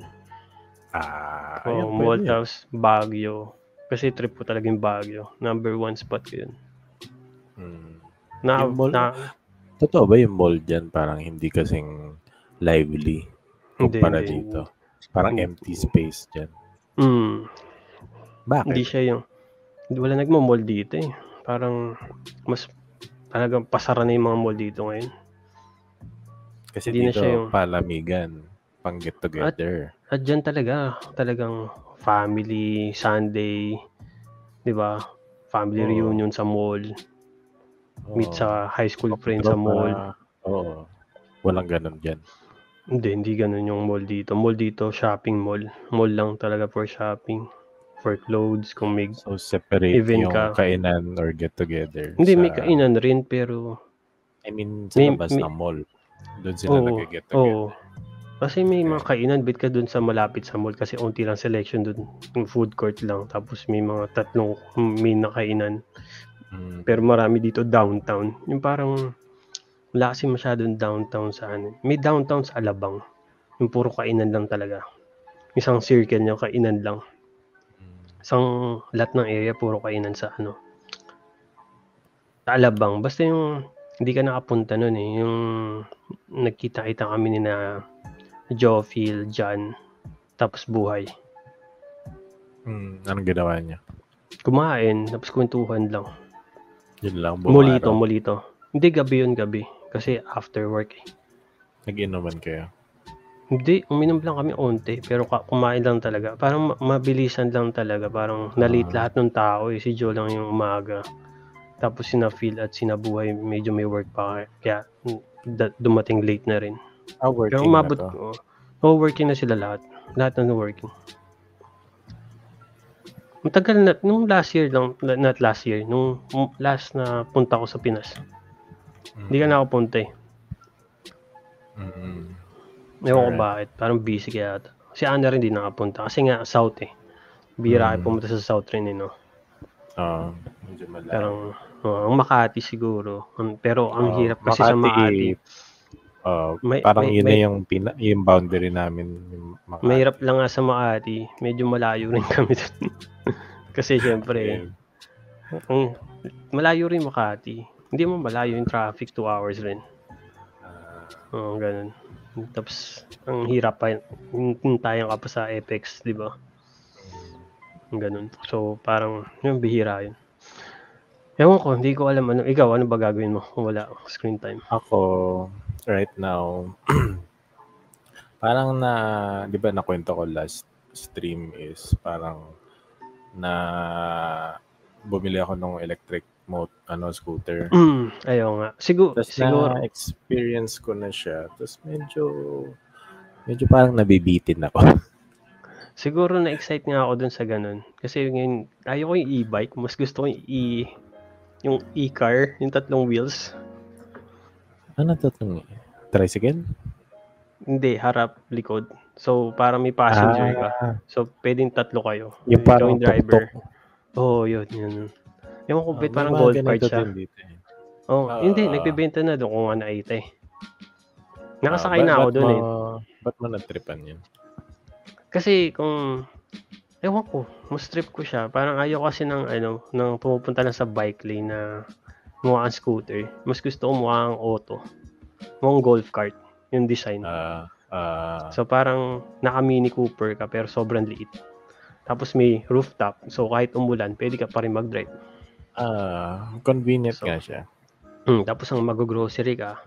ah, O ayun, mall tapos Baguio. Kasi trip ko talaga yung Baguio. Number one spot ko yun. Hmm. Na, Yung mall? na, Totoo ba yung mall dyan parang hindi kasing lively Hindi, kumpara hindi. dito? Parang Hindi. empty space dyan. mm, Bakit? hindi siya yung wala nagmo-mall dito eh. Parang mas talagang pasara na yung mga mall dito ngayon. Kasi hindi na dito siya yung- palamigan, pang get together. At dyan talaga, talagang family, Sunday, di ba? Family Oo. reunion sa mall, meet Oo. sa high school Tropa. friends sa mall. Oo. Walang ganun dyan. Hindi, hindi ganun yung mall dito. Mall dito, shopping mall. Mall lang talaga for shopping. For clothes, kung may... So separate Even yung ka- kainan or get together. Hindi, sa, may kainan rin, pero... I mean, sa May- labas may- ng mall. Doon sila Oo, nag-get together. Oo. Kasi may mga kainan, bit ka dun sa malapit sa mall kasi unti lang selection dun. Yung food court lang. Tapos may mga tatlong main na kainan. Mm. Pero marami dito downtown. Yung parang wala kasi masyadong downtown sa ano. May downtown sa Alabang. Yung puro kainan lang talaga. Isang circle niya, kainan lang. Mm. Isang lahat ng area, puro kainan sa ano. Sa Alabang. Basta yung hindi ka nakapunta nun eh. Yung nagkita-kita kami ni na Joe, Phil, John, tapos buhay. Mm. Anong ginawa niya? Kumain, tapos kwentuhan lang. Yun lang. buong Molito, araw. molito. Hindi gabi yun, gabi. Kasi after work eh. Nag-inuman kayo. Hindi, uminom lang kami onte, pero kumain lang talaga. Parang ma- mabilisan lang talaga. Parang na-late Ah. lahat ng tao eh. Si Joe lang yung umaga. Tapos sina Phil at sina Buhay, medyo may work pa. Kaya mm, dumating late na rin. Ah, working Pero umabot na to. ko. Oh, working na sila lahat. Lahat na working. Matagal na, nung last year lang, la- not last year, nung last na punta ko sa Pinas. Hindi ka nakapunta eh. Mm. Ewan ko bakit. Parang busy kaya ata. Si Ana rin di nakapunta. Kasi nga, South eh. Bira Mm. mm. pumunta sa South rin eh, no? Ah, medyo malayo. Parang, oh, ang Makati siguro. Pero ang Ah, hirap kasi sa Makati. Ah, May- parang may- yun may- na yung, pina, yung boundary namin. Yung Makati. Mahirap lang nga sa Makati. Medyo malayo rin kami dun. kasi syempre, ang, malayo rin Makati. Hindi mo malayo yung traffic, 2 hours rin. Ah, Oo, ganun. Tapos, ang hirap pa, hintayan ka pa sa Apex, di ba? Ganun. So, parang, yung bihira yun. Ewan ko, hindi ko alam ano. Ikaw, ano ba gagawin mo kung wala screen time? Ako, right now, parang na, di ba nakwento ko last stream is parang na bumili ako ng electric mo ano scooter. Mm, ayaw nga. Siguro, Tapos siguro, na experience ko na siya. Tapos medyo medyo parang nabibitin ako. siguro na-excite nga ako dun sa ganun. Kasi ngayon, ayaw ko yung e-bike. Mas gusto ko yung e yung e-car, yung tatlong wheels. Ano to itong tricycle? Hindi, harap, likod. So, para may passenger ka. Ah, So, pwedeng tatlo kayo. yung parang yung driver. tuk-tuk. Oo, oh, yun, yun. Yung Ah, complete, may parang gold card siya. dito eh. Oh, Ah. hindi, nagbebenta na doon kung ano nakita eh. Nakasakay Ah, na ako doon eh. Ba't mo natripan yun? Kasi kung ewan ko, mas trip ko siya. Parang ayaw kasi ng ano, ng pumupunta lang sa bike lane na mukha kang scooter. Mas gusto ko mukha kang auto. Mukhang golf cart yung design. Ah, ah, So parang naka Mini Cooper ka pero sobrang liit. Tapos may rooftop. So kahit umulan, pwede ka pa rin mag-drive. ah, convenient So, nga siya. Hmm, tapos ang mag-grocery ka,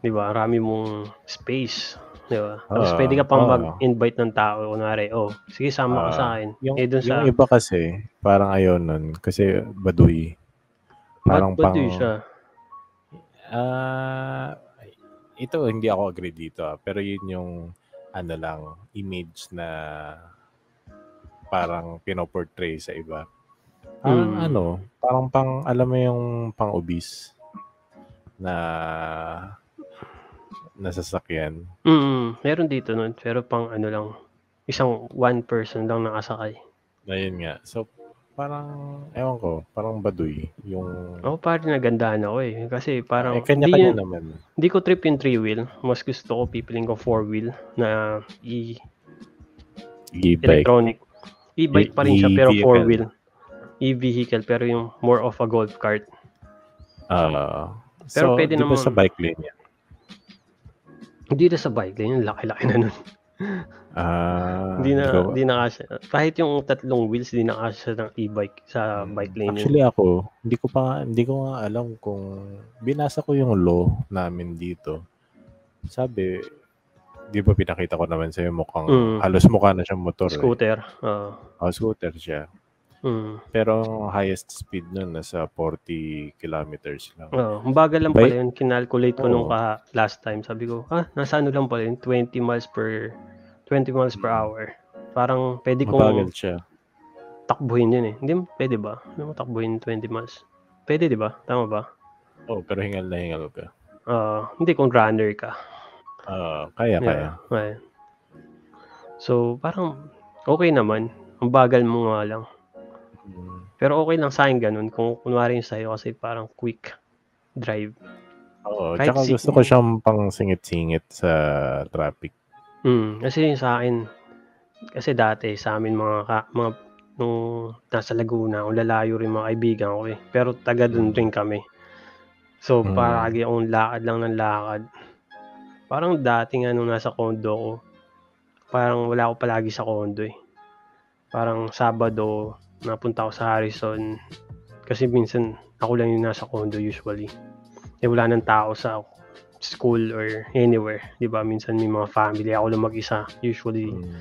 'di ba? Marami mong space, 'di ba? Tapos Oo, pwede ka pang oo. mag-invite ng tao kunwari, oh, sige sama ka Ah, sa akin. Yung, eh dun sa yung iba kasi, parang ayaw nun. Kasi baduy. Parang ba't pang... baduy siya? Ah, ito hindi ako agree dito ah, pero yun yung ano lang image na parang pinoportray sa iba. Parang Mm. ano, parang pang alam mo yung pang obese na nasasakyan. Mm, meron dito nun, pero pang ano lang, isang one person lang nakasakay. Ayun nga. So parang ewan ko, parang baduy yung Ako parang nagandahan ako eh. Kasi parang, eh, kanya-kanya hindi, naman. hindi ko trip yung three wheel. Mas gusto ko pipiling ko four wheel na e E-bike. electronic. E-bike pa rin siya pero four vehicle. wheel. E-vehicle pero yung more of a golf cart. Ah, Pero so, pwede naman- sa bike lane yan? Hindi na sa bike lane, yung laki-laki na nun. Ah, Hindi na, hindi na kasya. Kahit yung tatlong wheels, hindi na kasya ng e-bike sa Mm. bike lane. yun. Actually ako, hindi ko pa hindi ko nga alam kung binasa ko yung law namin dito. Sabi, 'di ba pinakita ko naman sa mukhang Mm. halos mukha na siyang motor. Eh. Scooter. oo. Oh, scooter siya. Mm. Pero highest speed nun nasa 40 kilometers lang. Oo, ang bagal lang By- pala yun. Kinalculate ko nung Oo. ka last time. Sabi ko, ah, nasa ano lang pala yun, 20 miles per 20 miles per Mm. hour. Parang pwede Mabagal kong siya. takbuhin yun eh. Hindi, pwede ba? Hindi mo takbuhin 20 miles. Pwede, di ba? Tama ba? Oh, pero hingal na hingal ka. Ah, hindi kung runner ka. Ah, kaya kaya. Yeah. So, parang okay naman. Ang bagal mo nga lang. Mm. Pero okay lang sa akin ganun. Kung kunwari yung sa'yo kasi parang quick drive. Oo, Kahit tsaka si- gusto ko siyang pang singit-singit sa traffic. Mm, kasi yung sa akin, kasi dati sa amin mga, ka, mga nung nasa Laguna, kung lalayo rin mga kaibigan ko eh. Pero taga dun rin kami. So, Mm. paragi akong lakad lang ng lakad. Parang dati nga nung nasa condo ko, parang wala ako palagi sa condo eh. Parang Sabado, napunta ako sa Harrison. Kasi minsan, ako lang yung nasa condo usually. Eh, wala nang tao sa school or anywhere. Di ba? Minsan may mga family. Ako lang mag-isa. Usually Mm.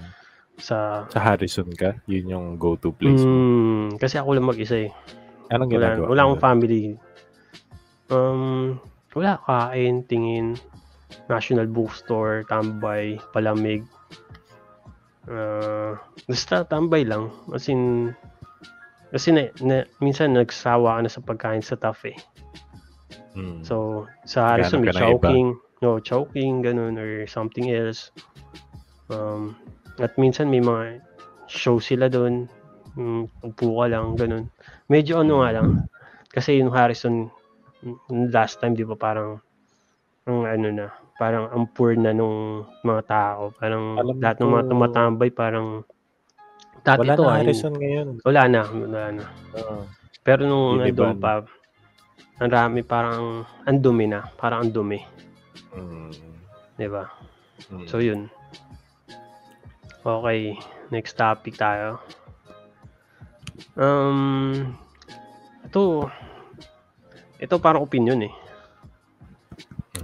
sa... Sa Harrison ka, yun yung go-to place mo. Mm, kasi ako lang mag-isa eh. Anong Wala, ginagawa? wala akong family. Um, wala. Kain, tingin, national bookstore, tambay, palamig. Uh, basta tambay lang. As in, kasi na, na, minsan nagsawa ka na sa pagkain sa tough eh. Mm. So, sa Harrison, may choking, no, choking, ganun, or something else. Um, at minsan may mga show sila doon, um, upo ka lang, ganun. Medyo ano nga lang, kasi yung Harrison, mm, last time, di ba, parang, ang ano na, parang ang poor na nung mga tao. Parang Alam lahat ng mga tumatambay, parang, dati wala to, na ah, Harrison ngayon. wala na, wala na. Oo. Pero nung nandun pa, ang dami parang ang dumi na, parang ang dumi, Mm. 'di ba? Mm. So 'yun. Okay, next topic tayo. Um ito ito parang opinion eh.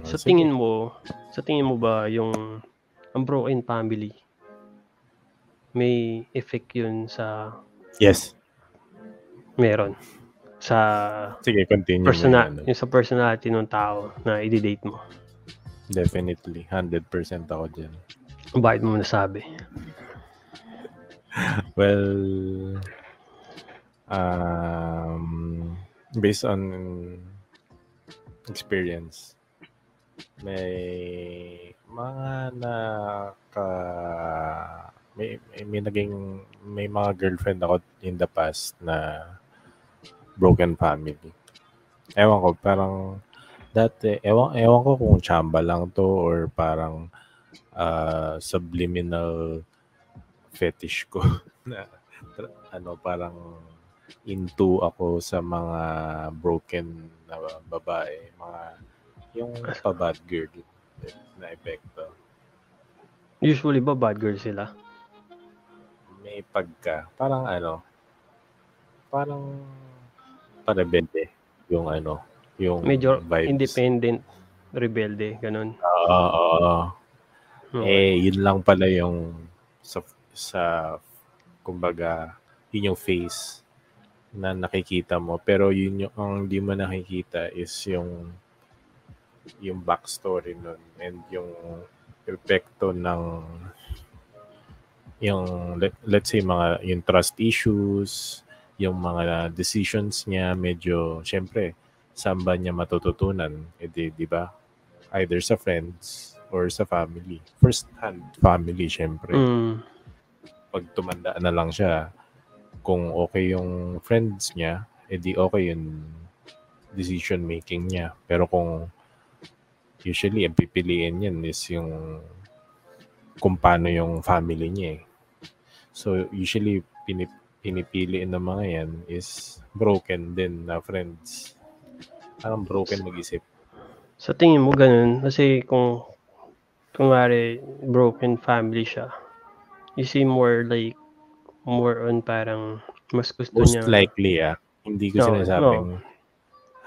Mm, Sa sige. tingin mo, sa tingin mo ba yung ang broken family may effect yun sa Yes. Meron. Sa Sige, continue persona, yung sa personality ng tao na i-date mo. Definitely. 100% ako dyan. Bakit mo nasabi? Well, um, based on experience, may mga naka may, may, may naging may mga girlfriend ako in the past na broken family. Ewan ko, parang dati, ewan, ewan ko kung chamba lang to or parang uh, subliminal fetish ko na ano parang into ako sa mga broken na babae, mga yung pa bad girl na epekto. Usually ba bad girl sila? May pagka, parang ano, parang parebelde yung ano, yung Medyo vibes. independent, rebelde, ganun. Oo, oo. Okay. Eh, yun lang pala yung sa, sa kumbaga, yun yung face na nakikita mo. Pero yun yung, ang di mo nakikita is yung yung backstory nun and yung epekto ng yung let, let's say mga yung trust issues, yung mga decisions niya medyo syempre saan ba niya matututunan? Eh di, di ba? Either sa friends or sa family. First hand family syempre. Mm. Pag tumanda na lang siya, kung okay yung friends niya, edi okay yung decision making niya. Pero kung usually ang pipiliin niyan is yung kung paano yung family niya eh. So usually pinip, pinipili ng mga yan is broken din na friends. Parang broken mag-isip. Sa tingin mo ganun, kasi kung kunwari broken family siya, you see more like more on parang mas gusto Most niya likely ah. Hindi ko No, sinasabing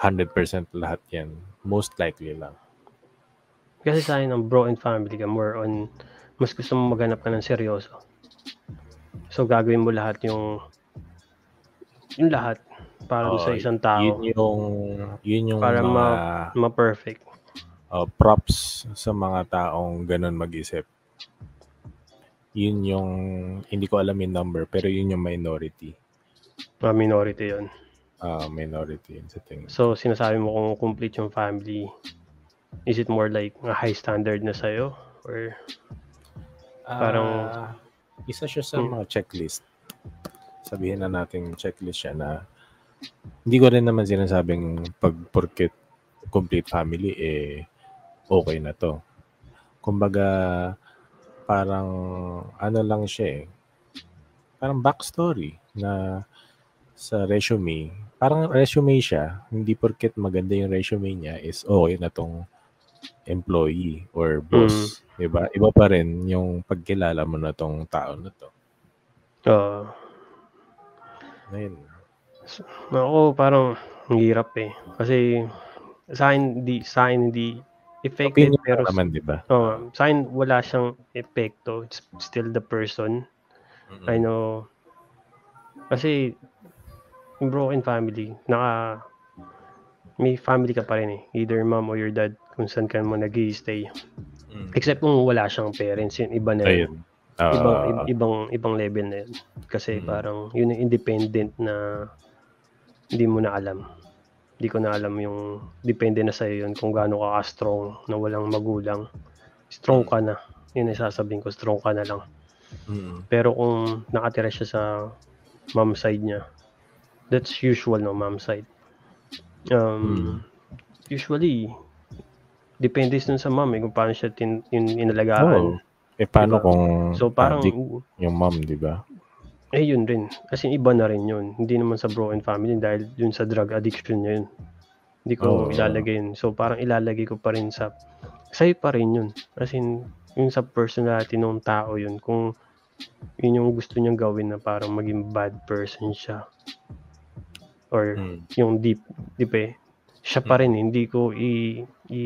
100% lahat yan. Most likely lang. kasi sa akin ang broken family ka more on mas gusto mo maghanap ka ng seryoso. So gagawin mo lahat yung yung lahat para dun sa isang tao Yun yung, yun yung Para mga ma-perfect. uh, props sa mga taong ganun mag-isip. Yun yung, hindi ko alam yung number, pero yun yung minority. Mga minority yon. Uh, minority yun sa tingin. So sinasabi mo kung complete yung family, is it more like a high standard na sa'yo? Or parang- Ah, isa siya sa Hmm. mga checklist. Sabihin na natin checklist siya na hindi ko rin naman sinasabing pag porket complete family eh okay na to. Kumbaga parang ano lang siya eh. Parang backstory na sa resume. Parang resume siya. Hindi porket maganda yung resume niya is okay na tong employee or boss. Diba? Iba pa rin yung pagkilala mo na tong tao na to. uh, Ayun. ako parang ang hirap eh. Kasi sa akin hindi, sa akin hindi Opinion pero pero, naman, di ba? oh, sa akin wala siyang epekto. It's still the person. I know. Kasi yung broken family, naka may family ka pa rin eh. Either mom or your dad kung saan ka mo nag stay Mm. Except kung wala siyang parents, yun, iba na yun. Ah, ibang, ib- ibang, ibang level na yun. Kasi Mm. parang yun yung independent na hindi mo na alam. Hindi ko na alam yung depende na sa'yo yun kung gaano ka strong na walang magulang. Strong ka na. Yun yung sasabihin ko, strong ka na lang. mm. Pero kung nakatira siya sa mom side niya, that's usual no, mom side. Um, Usually, depende dun sa mom eh, kung paano siya tin, in, inalagaan. Oo. Eh, paano Diba? kung So parang, addict yung mom, di ba? eh yun rin. Kasi iba na rin yun. Hindi naman sa broken family dahil yun sa drug addiction niya yun. Hindi ko Oo. ilalagay yun. So parang ilalagay ko pa rin sa, sa'yo pa rin yun. As in, yung sa personality ng tao yun. Kung yun yung gusto niyang gawin na parang maging bad person siya. Or Mm. yung deep, deep eh. Siya pa rin, eh. hindi ko i, i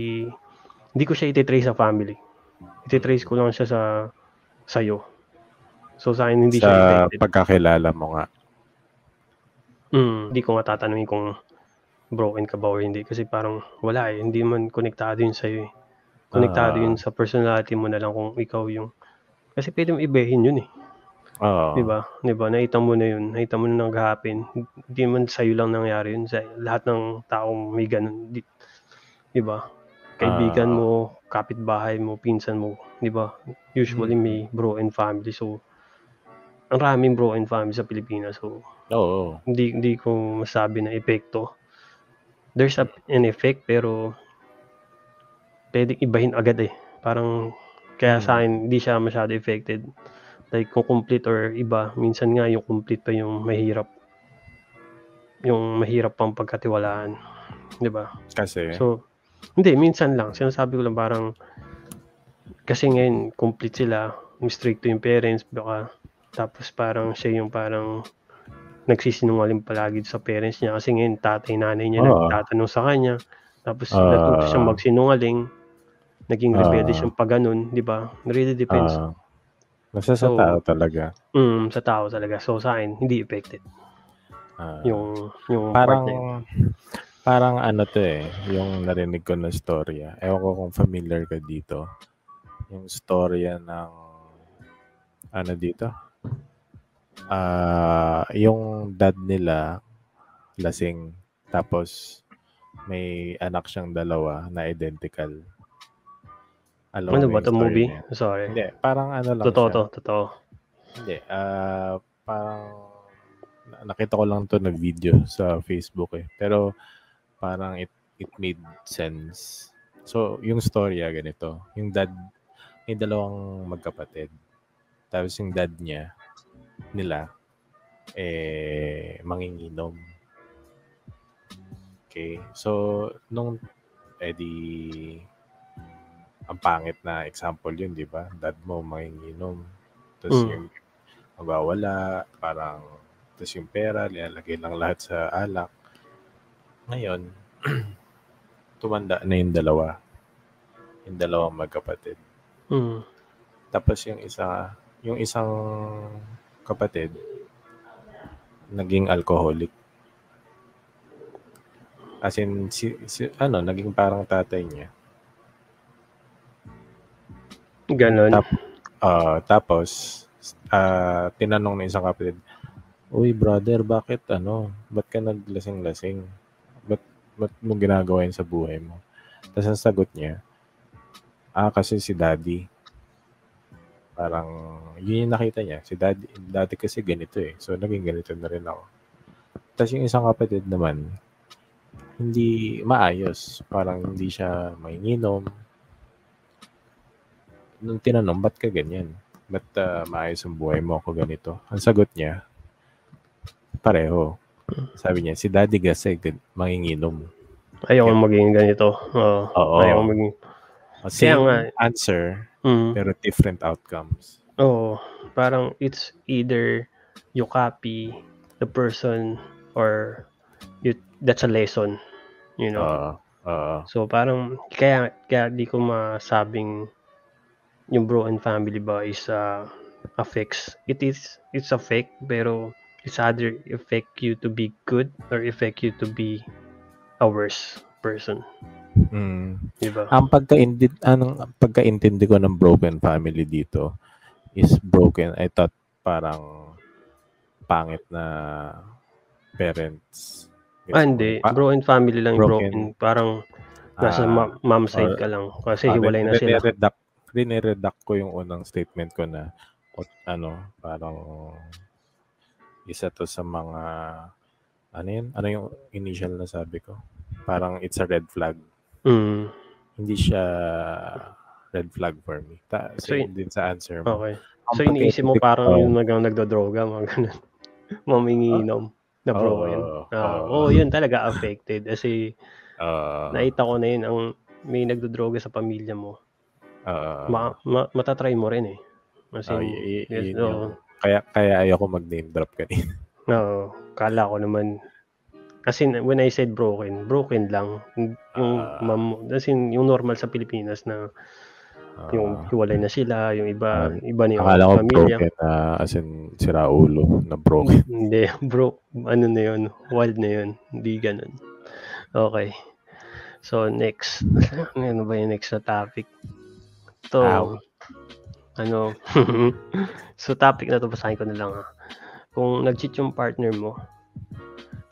hindi ko siya ititrace sa family. Ititrace ko lang siya sa sayo. So sa akin hindi siya Sa affected. pagkakilala mo nga. Mm, hindi ko nga tatanungin kung broken ka ba or hindi kasi parang wala eh, hindi man konektado yun sa'yo eh. Konektado Ah. yun sa personality mo na lang kung ikaw yung kasi pwede mo ibahin yun eh. Oo. 'Di ba? 'Di ba? Nakita mo na yun, nakita mo na nag-happen. Hindi man sa'yo lang nangyari yun, sa lahat ng taong may ganun. Di, 'di ba? Kaibigan Ah. mo, kapitbahay mo, pinsan mo, 'di ba? Usually Mm. may broken family. So, ang raming broken family sa Pilipinas. So, Oo. hindi hindi ko masabi na epekto. There's a, an effect pero pwedeng ibahin agad eh. Parang kaya sa akin hindi siya masyado affected. Like complete or iba, minsan nga yung complete pa yung mahirap. Yung mahirap pang pagkatiwalaan. 'Di ba? Kasi, So, hindi, minsan lang. Sinasabi ko lang parang, kasi ngayon, complete sila, stricto yung parents, baka, tapos parang siya yung parang, nagsisinungaling palagi sa parents niya kasi ngayon tatay nanay niya Oo. nagtatanong sa kanya tapos Ah. natuto siyang magsinungaling naging rebelde Ah. siyang pag ganun, di ba? Really depends. ah, nasa sa So, tao talaga. Mm, sa tao talaga. So sa akin, hindi affected Ah, yung yung parang, parang ano to eh, yung narinig ko na storya. Ewan ko kung familiar ka dito. Yung storya ng, ano dito? Ah, yung dad nila, lasing. Tapos, may anak siyang dalawa na identical. Mo Ano ba to story movie? niya? Sorry. Hindi, parang ano lang Totoo siya. to, totoo. Hindi, ah parang na- nakita ko lang to na video sa Facebook eh. Pero parang it it made sense. So, yung storya ganito. Yung dad, may dalawang magkapatid. Tapos yung dad niya, nila, eh, manginginom. Okay. So, nung, eh di, ang pangit na example yun, di ba? Dad mo manginginom. Tapos Mm. yung magwawala, parang, tapos yung pera, nilalagay lang lahat sa alak. Ngayon, tumanda na yung dalawa. Yung dalawang magkapatid. Mm. Tapos yung isa, yung isang kapatid, naging alcoholic. As in, si, si- ano, naging parang tatay niya. Ganon. Tap- Ah, tapos, ah, tinanong ng isang kapatid, Uy, brother, bakit ano? Ba't ka naglasing-lasing? Ba't, ba't mo ginagawa yun sa buhay mo? Tapos ang sagot niya, ah, kasi si daddy. Parang, yun yung nakita niya. Si daddy, daddy kasi ganito eh. So, naging ganito na rin ako. Tapos yung isang kapatid naman, hindi maayos. Parang hindi siya mainginom. Nung tinanong, ba't ka ganyan? Ba't ah, maayos ang buhay mo ako ganito? Ang sagot niya, pareho. Sabi niya, si daddy kasi manginginom. Ayaw ko maging ganito. Oo. Oo. Ayaw maging... Same nga. answer, Mm. pero different outcomes. Oo. Parang it's either you copy the person or you, that's a lesson. You know? Oo. Oo. So parang kaya kaya di ko masabing yung bro and family ba is uh, affects it is it's a fake pero it's either affect you to be good or affect you to be a worse person, Mm. di ba? Ang pagkaintindi, anong pagkaintindi ko ng broken family dito is broken. I thought parang pangit na parents. Ah, hindi. Pa- Bro and family lang broken. broken. Parang nasa ah, ma- mom side or- ka lang kasi hiwalay na sila. Rineredact, rineredact ko yung unang statement ko na o- ano, parang isa to sa mga ano yun? Ano yung initial na sabi ko? Parang it's a red flag. Mm, Hindi siya red flag for me. Ta- So, same din sa answer mo. okay. Ang So iniisip mo parang Oo. yung nagang nagdodroga, mga ganun. Maminginom na Oo, broken. Ah, oo. Oo, yun talaga affected. Kasi Ah, nakita ko na yun, ang may nagdodroga sa pamilya mo. Ah, Ma, ma, matatry mo rin eh. Kasi, ah, y- y- yes, yun yung- kaya kaya ayoko mag-name drop kanina. Oo, kala ko naman. As in, when I said broken, broken lang. Yung Ah. mam, as in, yung normal sa Pilipinas na Ah, Yung hiwalay na sila, yung iba, Ah, iba na yung akala ko pamilya. broken na as in sira ulo na broken. Hindi, bro, ano na yun, wild na yun. Hindi ganun. Okay. So, next. Ano ba yung next na topic? To, Ow. ano, so topic na to, basahin ko na lang ha. Kung nag-cheat yung partner mo,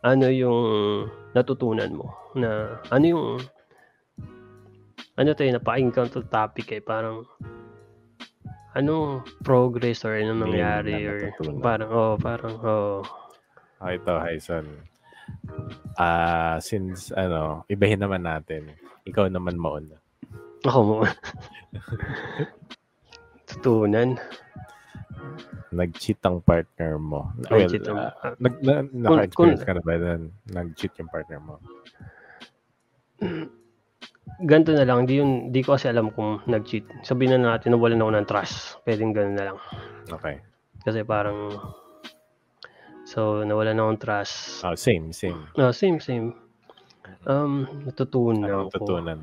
ano yung natutunan mo? Na, ano yung, ano to yun, napa-encounter topic eh, parang, anong progress or Meaning nangyari na or natutunan. parang, oh, parang, oh, Ah, ito, Hyson. Ah, since ano, ibahin naman natin. Ikaw naman mauna. Ako mo. Tutunan. Nag-cheat ang partner mo. Nag-cheat well, ang- ah, nag, na, naka-experience ka na ba nun? Nag-cheat yung partner mo? Ganito na lang, di, yun, di ko kasi alam kung nag-cheat. Sabihin na natin na wala na ako ng trust. Pwedeng ganun na lang. Okay. Kasi parang, so nawala na akong trust. Oh, same, same. No, same, same. Um, natutunan Ano ko. tutunan?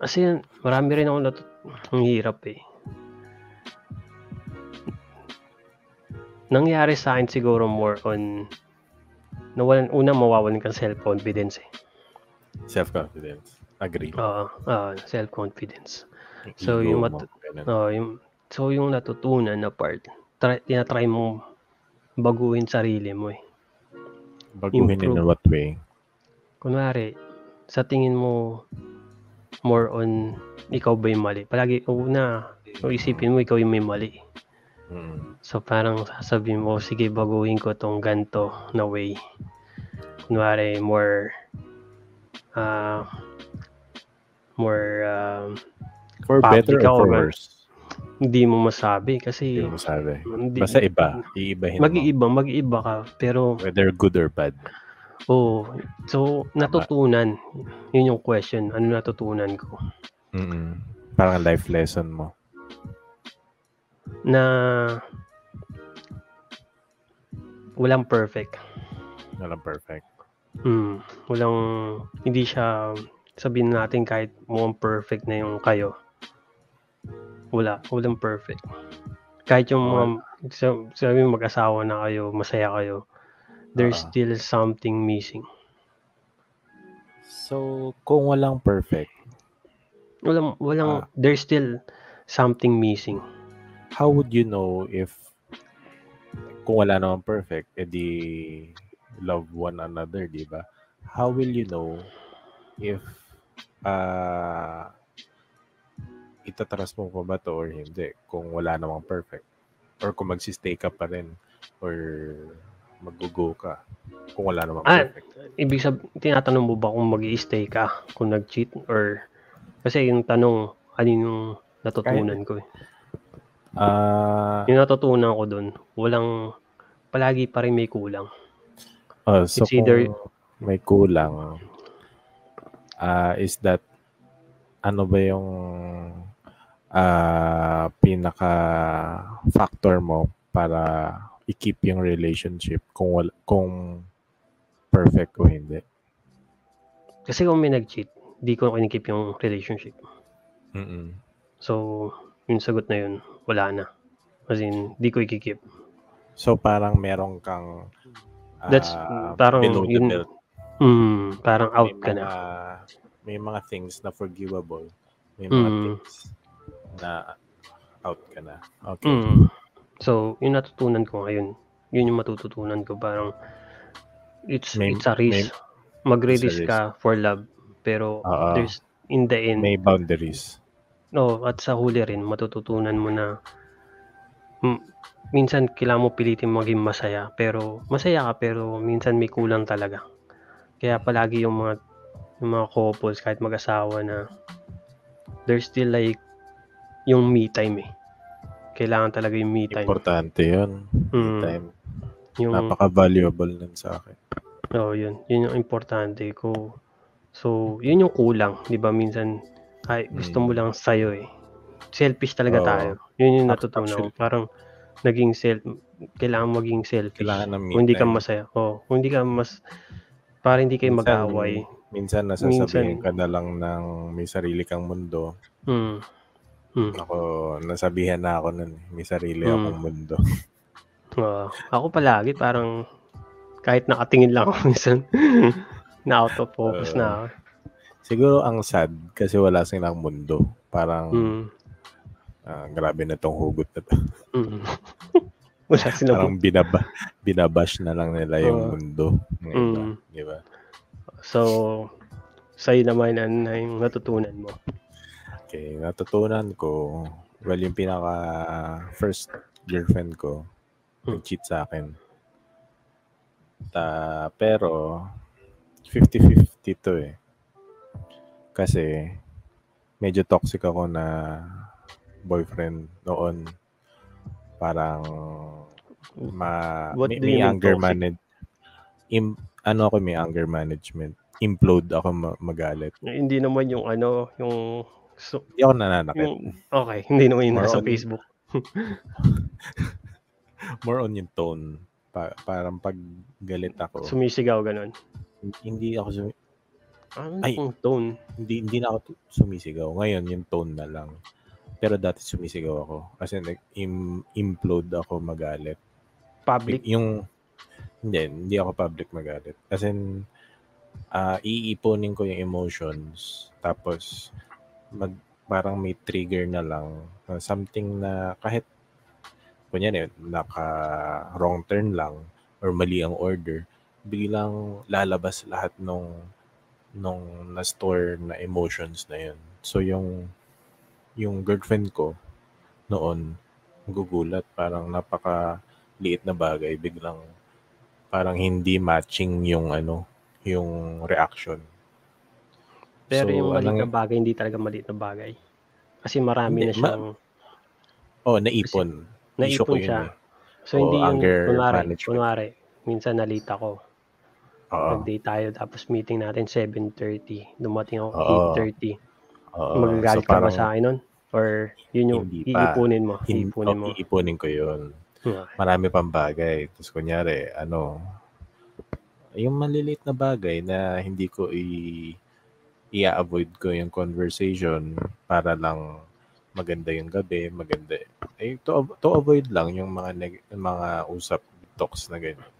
Kasi marami rin ako natut... Ang hirap eh. Nangyari sa akin siguro more on nawalan una mawawalan kang self-confidence eh. Self-confidence. Agree. Oo, ah, self-confidence. so, Ego yung mo, mat- ganun. Oo, yung so yung natutunan na part, try, tinatry mo baguhin sarili mo eh. Baguhin in improve. what way? Kunwari, sa tingin mo more on ikaw ba yung mali? Palagi una, o isipin mo ikaw yung may mali. Mm. So parang sasabihin mo, sige baguhin ko tong ganto na way. Kunwari, more ah more um, For Public better or for worse? hindi mo masabi kasi Hindi mo masabi. hindi, Basta iba. Iibahin mo. mag-iiba, mag-iiba ka pero Whether good or bad. Oh, so natutunan. Yun yung question, ano natutunan ko? Mm-mm. Parang life lesson mo. Na walang perfect. Walang perfect. Mm, walang hindi siya sabihin natin kahit mukhang perfect na yung kayo. Wala, walang perfect. Kahit yung mga sa- sabi mag-asawa na kayo, masaya kayo, there's Ah. still something missing. So, kung walang perfect, Walang walang there's still something missing. how would you know if kung wala naman perfect, edi love one another, di ba? How will you know if uh, itatrust mo pa ba to or hindi kung wala namang perfect? Or kung magsistay ka pa rin or mag-go ka kung wala namang Ah, perfect. Ibig sabihin, tinatanong mo ba kung mag stay ka kung nag-cheat or kasi yung tanong, ano yung natutunan ko eh. Ah, Yung natutunan ko doon, walang, palagi pa rin may kulang. oh, so it's either- may kulang, ah, is that ano ba yung ah, pinaka factor mo para i-keep yung relationship kung wala, kung perfect o hindi? Kasi kung may nag-cheat, di ko kinikip yung relationship. Mm-mm. So, yung sagot na yun, wala na. As in, di ko ikikip. So parang meron kang That's ah, parang yun, belt. mm, parang out may ka mga, na. May mga things na forgivable. May mga Mm. things na out ka na. Okay. Mm. So, yung natutunan ko ngayon, yun yung matututunan ko. Parang, it's, May- it's a risk. Magre-risk risk. ka for love. Pero, Oo. there's, in the end, May boundaries. No, at sa huli rin, matututunan mo na mm, minsan kailangan mo pilitin maging masaya. Pero, masaya ka, pero minsan may kulang talaga. Kaya palagi yung mga, yung mga couples, kahit mag-asawa na, there's still like, yung me time eh. Kailangan talaga yung me time. Importante yun. Mm, Time. yung, Napaka-valuable nun sa akin. oh, yun. Yun yung importante ko. So, yun yung kulang. Di ba minsan, ay, gusto mo Mm. lang sa'yo eh. Selfish talaga Oo. tayo. Yun yung natutunan ko. Parang, naging self, kailangan maging selfish. Kailangan ng kung hindi ka masaya. Oh, kung hindi ka mas, para hindi kayo Minsan, mag-away. Minsan nasasabihin Minsan. ka na lang ng may sarili kang mundo. Mm. Mm. Ako, nasabihan na ako nun. eh. May sarili Mm. akong mundo. Oo. ako palagi parang kahit nakatingin lang ako minsan na out of focus na ako. Siguro ang sad kasi wala silang mundo. Parang, Mm. ah, grabe na tong hugot na to. Mm. Wala silang Parang binaba, binabash na lang nila yung Oo. mundo. Mm. Di ba? So, sa'yo naman ano na yung natutunan mo? Okay, natutunan ko, well, yung pinaka first girlfriend ko, Hmm. nag-cheat sa akin. Ta, pero, 50-50 to eh. Kasi, medyo toxic ako na boyfriend noon. Parang, ma, What may, may anger manage, im, ano ako, may anger management. Implode ako ma- magalit. Hindi naman yung ano, yung so, Hindi ako nananakit. okay, hindi naman More nasa Facebook. more on yung tone. Pa- parang pag galit ako, Sumisigaw ganun. hindi ako sumi- Ano Ay. yung tone? hindi hindi na ako sumisigaw. Ngayon yung tone na lang. Pero dati sumisigaw ako. Kasi nag im- implode ako magalit. Public? Yung hindi, hindi ako public magalit. As in ah, iipunin ko yung emotions tapos mag parang may trigger na lang uh, something na kahit kunyari naka wrong turn lang or mali ang order biglang lalabas lahat nung nung na-store na emotions na yun. So yung yung girlfriend ko noon gugulat parang napaka liit na bagay biglang parang hindi matching yung ano yung reaction. Pero So, yung maliit na bagay, hindi talaga maliit na bagay. Kasi marami Hindi, na siyang Oh, naipon. Ko naipon yun siya. eh. So Oo, hindi yung, kunwari, management. kunwari, minsan nalita ko. Oo. Nag-date tayo, tapos meeting natin 7.30. Dumating ako Oo. 8.30. Oo. Magagalit So, ka ba sa akin nun? Or yun yung Hindi iipunin mo? hin- Iipunin mo. oh, iipunin ko yun. Okay. Marami pang bagay. Tapos kunyari, ano, yung maliliit na bagay na hindi ko i i-avoid ko yung conversation para lang maganda yung gabi, maganda. Eh, to, to avoid lang yung mga neg- mga usap talks na ganyan.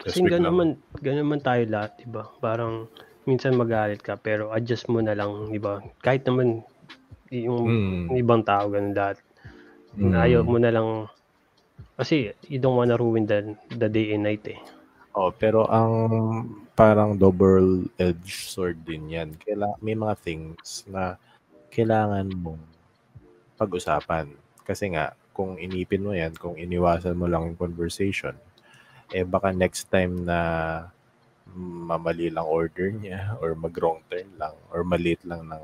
Kasi gano'n naman, gano'n naman tayo lahat, di ba? Parang minsan magalit ka, pero adjust mo na lang, di ba? Kahit naman yung Mm, ibang tao, gano'n lahat. mm. Ayaw mo na lang, kasi you don't wanna ruin the, the day and night eh. Oh, pero ang parang double-edged sword din yan. Kaila, may mga things na kailangan mong pag-usapan. Kasi nga, kung inipin mo yan, kung iniwasan mo lang yung conversation, eh baka next time na mamali lang order niya or mag-wrong turn lang or maliit lang ng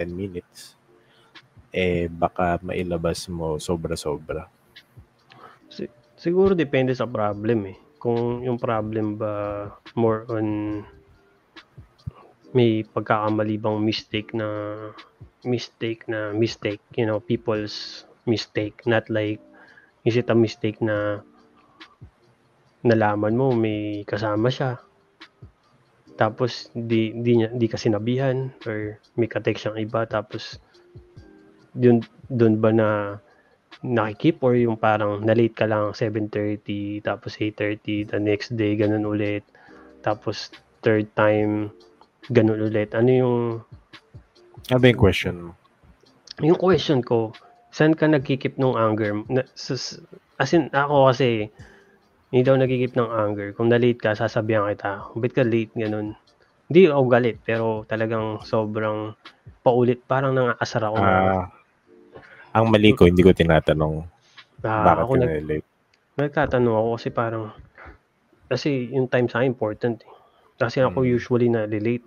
10 minutes, eh baka mailabas mo sobra-sobra. Siguro depende sa problem eh. Kung yung problem ba more on may pagkakamali bang mistake na mistake na mistake, you know, people's mistake, not like is it a mistake na nalaman mo may kasama siya. Tapos di di di ka sinabihan or may ka-text siyang iba tapos yun doon ba na nakikip or yung parang na-late ka lang 7.30 tapos 8.30 the next day ganun ulit. Tapos third time ganun ulit. Ano yung Ano yung question mo? yung question ko saan ka nagkikip ng anger? Na, as in ako kasi hindi daw nagkikip ng anger. Kung na-late ka sasabihan kita. Bit ka late ganun. Hindi ako galit pero talagang sobrang paulit. Parang nangaasar ako na. Ah, ang mali ko, hindi ko tinatanong ah, bakit ako ka nag, na-late. Nagtatanong ako kasi parang kasi yung time sa akin important eh. Kasi ako Mm. usually na relate.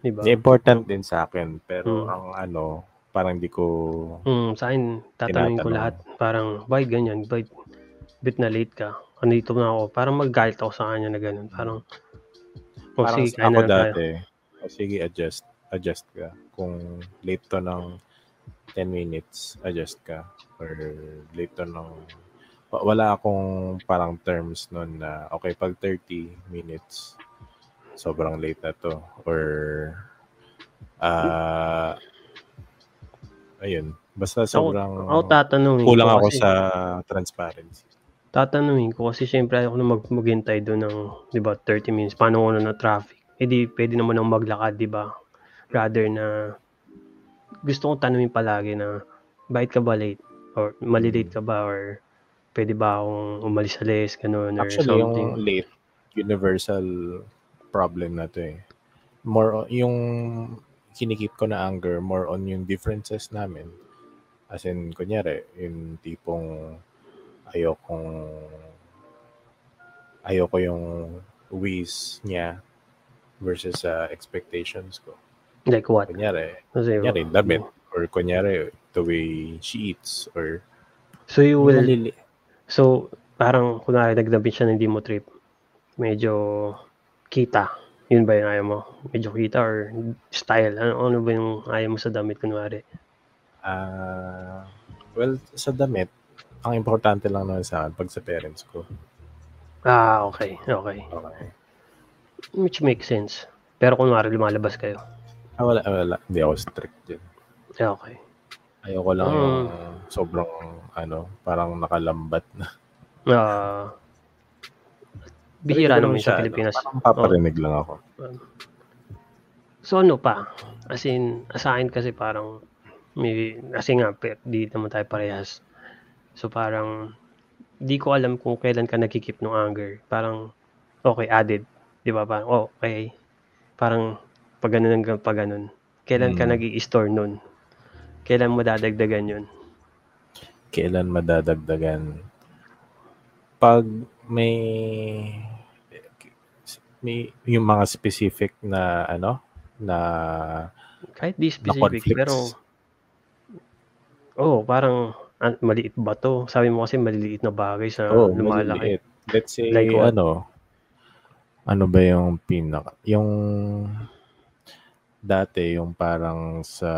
Di ba? Important din sa akin, pero Mm. ang ano, parang di ko Mm, sa akin tatanungin ko lahat. Parang why ganyan? Why bit na late ka? Andito na ako. Parang maggalit ako sa kanya na ganun. Parang o parang sige, ako na lang tayo. dati, oh, sige, adjust. Adjust ka. Kung late to ng 10 minutes, adjust ka. Or late to ng... wa- Wala akong parang terms nun na, okay, pag 30 minutes, sobrang late na to or ah ayun, basta sobrang Ako tatanungin kulang ko ako kasi, sa transparency. tatanungin ko kasi syempre ayoko na mag maghintay doon ng, 'di ba, 30 minutes. Paano kung ano na traffic? Eh di pwede naman akong maglakad, 'di ba? Rather na gusto kong tanungin palagi na bakit ka ba late? Or mali-late ka ba? Or pwede ba akong umalis-alis, ganun, or Actually, yung something? late, universal problem na to eh. More on, yung kinikip ko na anger, more on yung differences namin. As in, kunyari, yung tipong ayokong ayoko yung ways niya versus sa expectations ko. Like what? Kunyari, Kasi, kunyari, damit. Or kunyari, the way she eats. Or, so you will, malili- so parang kunwari nagdamit siya na hindi mo trip. Medyo kita. Yun ba yung ayaw mo? Medyo kita or style? Ano, ano ba yung ayaw mo sa damit kunwari? Ah, well, sa damit, ang importante lang naman sa akin pag sa parents ko. Ah, okay. Okay. Okay. Which makes sense. Pero kunwari lumalabas kayo. Ah, wala, wala. Hindi ako strict din. Yeah, okay. Ayoko lang Mm. yung sobrang, ano, parang nakalambat na. Ah, bihira Ganun naman sa Pilipinas. Ano, parang paparinig lang ako. So ano pa? As in, sa akin kasi parang, may, kasi nga, di naman tayo parehas. So parang, di ko alam kung kailan ka nagkikip ng anger. Parang, okay, added. Di ba? Parang, oh, okay. Parang, pag ganun hanggang pag ganun. Kailan ka Mm. nag store nun? Kailan mo dadagdagan yun? Kailan madadagdagan? Pag may, may yung mga specific na, ano, na Kahit di specific, pero, oh, parang, maliit ba to? Sabi mo kasi maliliit na bagay sa Oh, lumalaki. maliliit. Let's say, Like what? ano, ano ba yung pinaka, yung dati, yung parang sa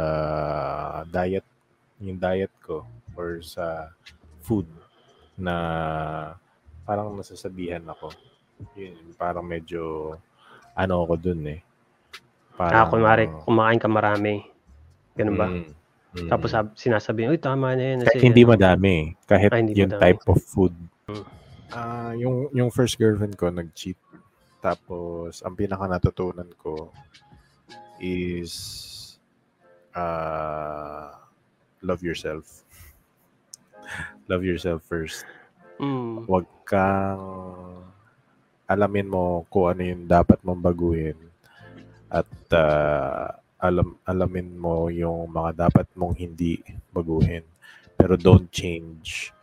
diet, yung diet ko, or sa food, na parang nasasabihan ako. Yun, parang medyo, ano ako dun eh. Ah, kunwari, kumakain ka marami. Ganun ba? Mm, mm. Tapos sab- sinasabi, uy, tama na yan. Kahit hindi madami. Kahit Ah, hindi yung madami. type of food. Mm. Ah, yung yung first girlfriend ko nag-cheat. Tapos ang pinaka natutunan ko is uh, love yourself. love yourself first. Mm, Huwag kang alamin mo kung ano yung dapat mong baguhin at ah, alam alamin mo yung mga dapat mong hindi baguhin pero don't change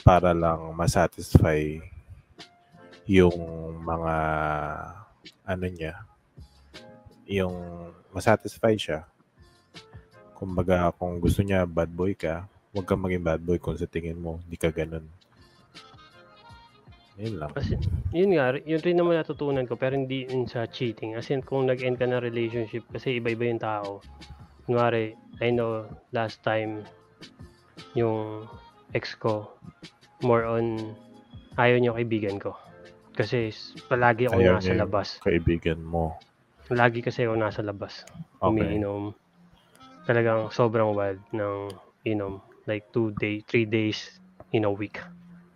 para lang masatisfy yung mga ano niya yung masatisfy siya kumbaga kung gusto niya bad boy ka huwag kang maging bad boy kung sa tingin mo hindi ka ganun yun lang kasi, yun nga, yun rin naman natutunan ko, pero hindi yun sa cheating. As in, kung nag-end ka ng relationship, kasi iba-iba yung tao. Kunwari, I know, last time, yung ex ko, more on, ayaw niya kaibigan ko. Kasi, palagi ako Ayaw nasa labas. kaibigan mo Lagi kasi ako nasa labas. okay umiinom. Talagang sobrang wild ng inom. Like two day, three days in a week.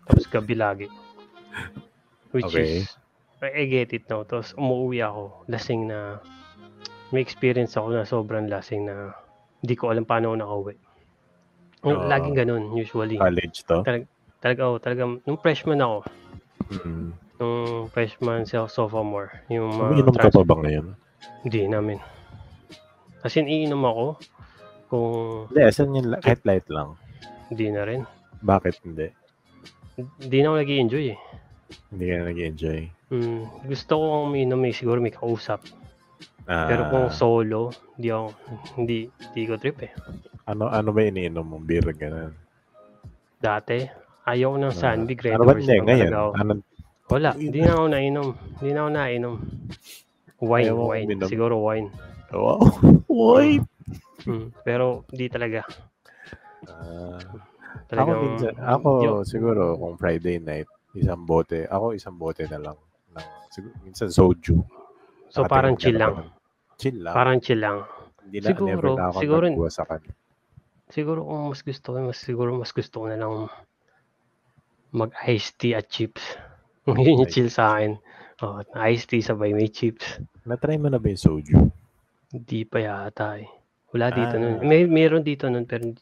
Tapos gabi lagi. Which Okay. is, I get it now. Tapos umuwi ako, lasing na, may experience ako na sobrang lasing na hindi ko alam paano ako nakauwi. Oo. Laging ganun, usually. college to Talaga, oh, talagang, nung freshman ako, mm. Nung freshman, so- sophomore, yung mga umiinom ka pa ba ngayon Hindi namin. As in, iinom ako kung hindi asan yun la- kahit light lang hindi na rin. bakit hindi Hindi na ako nag enjoy eh. hindi ka nag-enjoy Mm, gusto ko kung umiinom eh, siguro may kausap. Ah, Pero kung solo, hindi ako, hindi, hindi ko trip eh. ano ano ba iniinom mo beer ganun Dati, ayaw ko ng Ah, Sunbig Red ano ba Horse lang ngayon talaga ako. ano Wala, hindi na ako nainom. Hindi na ako nainom. Wine, Ayaw wine. uminom? Siguro wine. wow why Mm, pero hindi talaga. Ako Talagang, minsan ako siguro kung Friday night isang bote ako isang bote na lang ng siguro, minsan soju. So, Nakatingin parang chill lang. nun? Chill lang. Parang chill lang. Hindi na, siguro, never na ako siguro- nagwasakan. Siguro kung mas gusto ko, mas siguro mas gusto ko na lang mag iced tea at chips. Yun yung chill sa akin. Oh, iced tea sabay may chips. Na-try mo na ba yung soju? Hindi pa yata eh. Wala dito Ah. nun. May meron dito nun pero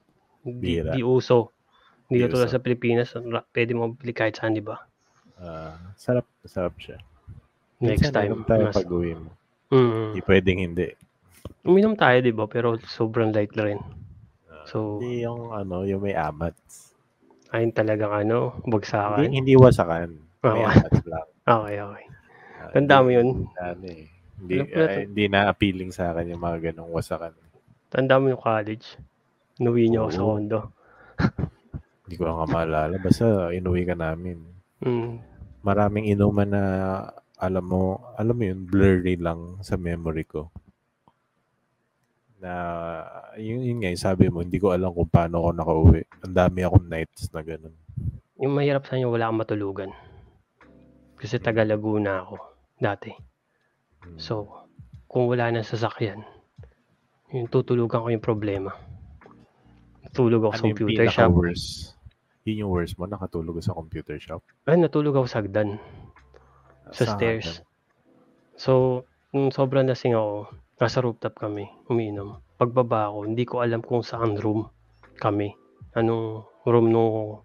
Bira. di uso. Hindi Di katulad uso. sa Pilipinas, pwede mo bili kahit saan, di ba? Ah, sarap, sarap siya. Next Minsan, time. tayo mas- pag uwi mo. Mm. Hindi pwedeng hindi. Uminom tayo, di ba? Pero sobrang light na rin. Ah, So- hindi yung ano, yung may amats. Ayun talagang ano, bagsakan. Hindi, hindi wasakan. May Oo. amats lang. Okay, okay. Ah, Tanda mo hindi- yun? Ano eh. Hindi, hindi na appealing sa akin yung mga ganong wasakan. Tanda mo yung college. Inuwi niyo ako sa condo. Hindi ko nga maalala. Basta inuwi ka namin. Mm. Maraming inuman na alam mo, alam mo yun, blurry lang sa memory ko. Na, yun, yun nga, sabi mo, hindi ko alam kung paano ako nakauwi. Ang dami akong nights na ganun. Yung mahirap sa inyo, wala kang matulugan. Kasi taga Laguna ako dati. Hmm. So, kung wala nang sasakyan, yung tutulugan ko yung problema. Natulog ako ano sa yung computer shop. pinaka-worst? Yun yung worst mo, nakatulog ka sa computer shop? Ay, natulog ako sa hagdan. Sa Saan stairs. ka? So, nung sobrang lasing ako, nasa rooftop kami, umiinom. Pagbaba ako, hindi ko alam kung saan room kami. Anong room nung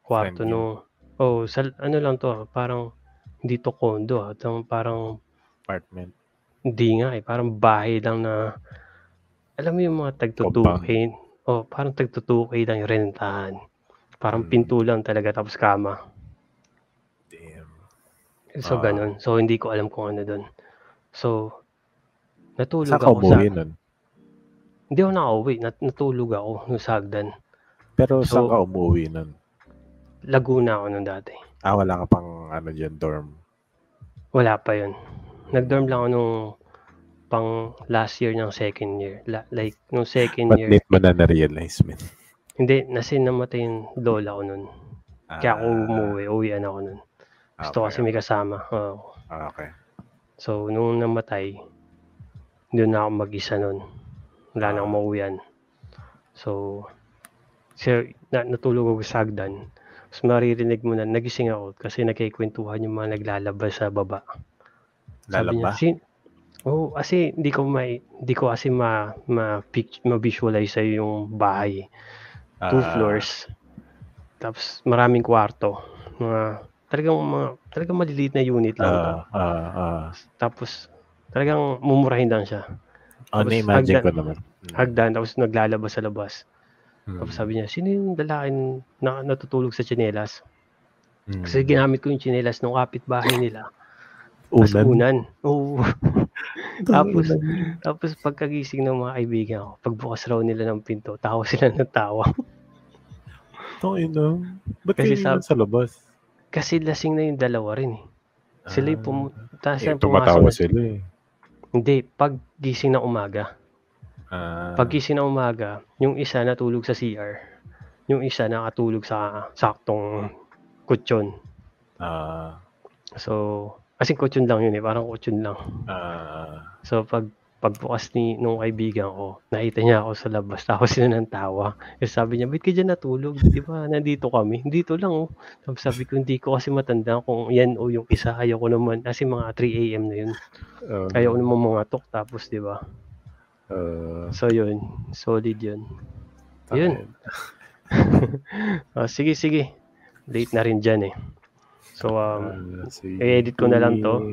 kwarto nung... Oh, sa, ano lang to, ah, parang hindi to condo, ah, tang- parang Apartment. hindi nga eh, parang bahay lang na alam mo yung mga tagtutukin. Oh, parang tagtutuki lang yung rentahan. Parang Hmm. pinto lang talaga tapos kama. Damn. So, Ah. ganun. So, hindi ko alam kung ano doon. So, natulog ka ako sa... umuwi nun? Hindi ako nakauwi. Nat natulog ako nung sa hagdan. Pero So- saan ka umuwi nun? Laguna ako nung dati. Ah, wala ka pang ano dyan, dorm. Wala pa yun. Nag-dorm lang ako nung pang last year ng second year. La- like, nung second Ba't year. late mo na na-realize, man? Hindi, kasi namatay yung lola ko nun. Kaya ako Ah, umuwi. Uwian ako nun. Gusto okay. kasi may kasama. Oo. Ah, okay. So, nung namatay, doon na ako mag-isa nun. Wala na Ah. akong mauwian. So, so na, natulog ako sa hagdan. Tapos maririnig mo na, nagising ako kasi nagkikwentuhan yung mga naglalabas sa baba. Sabi niya, Lalaba? sin oh, kasi hindi ko may hindi ko kasi ma ma, pic- ma-visualize sa'yo yung bahay. Two Ah, floors. Tapos maraming kwarto. Mga talagang mga talagang maliliit na unit lang to. Ah, ah, ah. Tapos talagang mumurahin lang siya. Oh, Tapos na-imagine hagdan- ko naman. Mm. Hagdan tapos naglalabas sa labas. Mm. Tapos sabi niya, sino yung lalaki na natutulog sa tsinelas? Mm. Kasi ginamit ko yung tsinelas ng kapitbahay nila. Tapos Unan. unan. Oo. Tapos, Unan. tapos pagkagising ng mga kaibigan ko, pagbukas raw nila ng pinto, tawa sila ng tawa. Ino. Ba't Kasi kayo sab- sa labas? Kasi lasing na yung dalawa rin eh. Sila yung Ah, tapos eh, yung tumatawa pumasok. sila eh. Hindi, pag gising na umaga. Ah, Pag gising na umaga, yung isa natulog sa CR. Yung isa nakatulog sa saktong kutsyon. ah, So, kasi kutsyon lang yun eh, parang kutsyon lang. ah, So, pag pagbukas ni nung kaibigan ko, nakita niya ako sa labas, tapos sila ng tawa. Kasi sabi niya, ba't ka dyan natulog? Di ba, nandito kami. Dito lang oh. Tapos sabi ko, hindi ko kasi matanda kung yan o yung isa. Ayaw ko naman, kasi mga 3 a.m. na yun. ah, Ayaw ko naman mga tok, tapos di ba? Ah, So, yun. Solid yun. Yun. Ah, sige, sige. Late na rin dyan eh. So, um, Ah, sige. i-edit ko na lang to.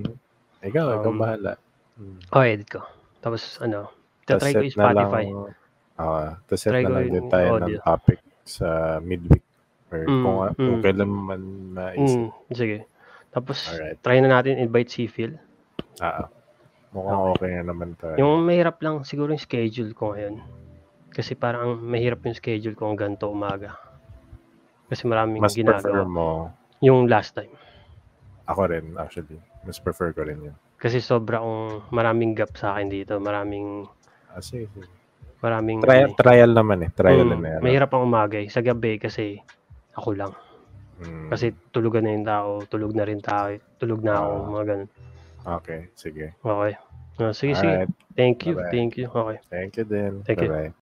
Ikaw, ikaw Um, bahala. Hmm. oh, edit ko. Tapos, ano, tatry ko yung Spotify. Ah, tas set Try na lang yung din tayo ng audio. topic sa midweek. Or Mm, kung, kung mm. kailan man maisip. Mm, sige. Tapos, Alright. try na natin invite si Phil. Ah, mukhang okay na naman tayo. Yung mahirap lang siguro yung schedule ko ngayon. Kasi parang ang mahirap yung schedule ko hanggang to umaga. Kasi maraming Mas prefer ginagawa. mo, Yung last time. ako rin actually. Mas prefer ko rin yun. Kasi sobra kong maraming gap sa akin dito. Maraming, Ah, sige, sige. maraming... Trial, ano eh. trial naman eh. Trial Mm, and error. mahirap ang umaga eh. Sa gabi kasi ako lang. Mm, Kasi tulugan na yung tao, tulog na rin tao, tulog na ako, Oo. mga ganun. Okay, sige. Okay. Ah, sige, sige. Alright, Thank you, Bye-bye. thank you. Okay. thank you din. Thank you. Bye-bye.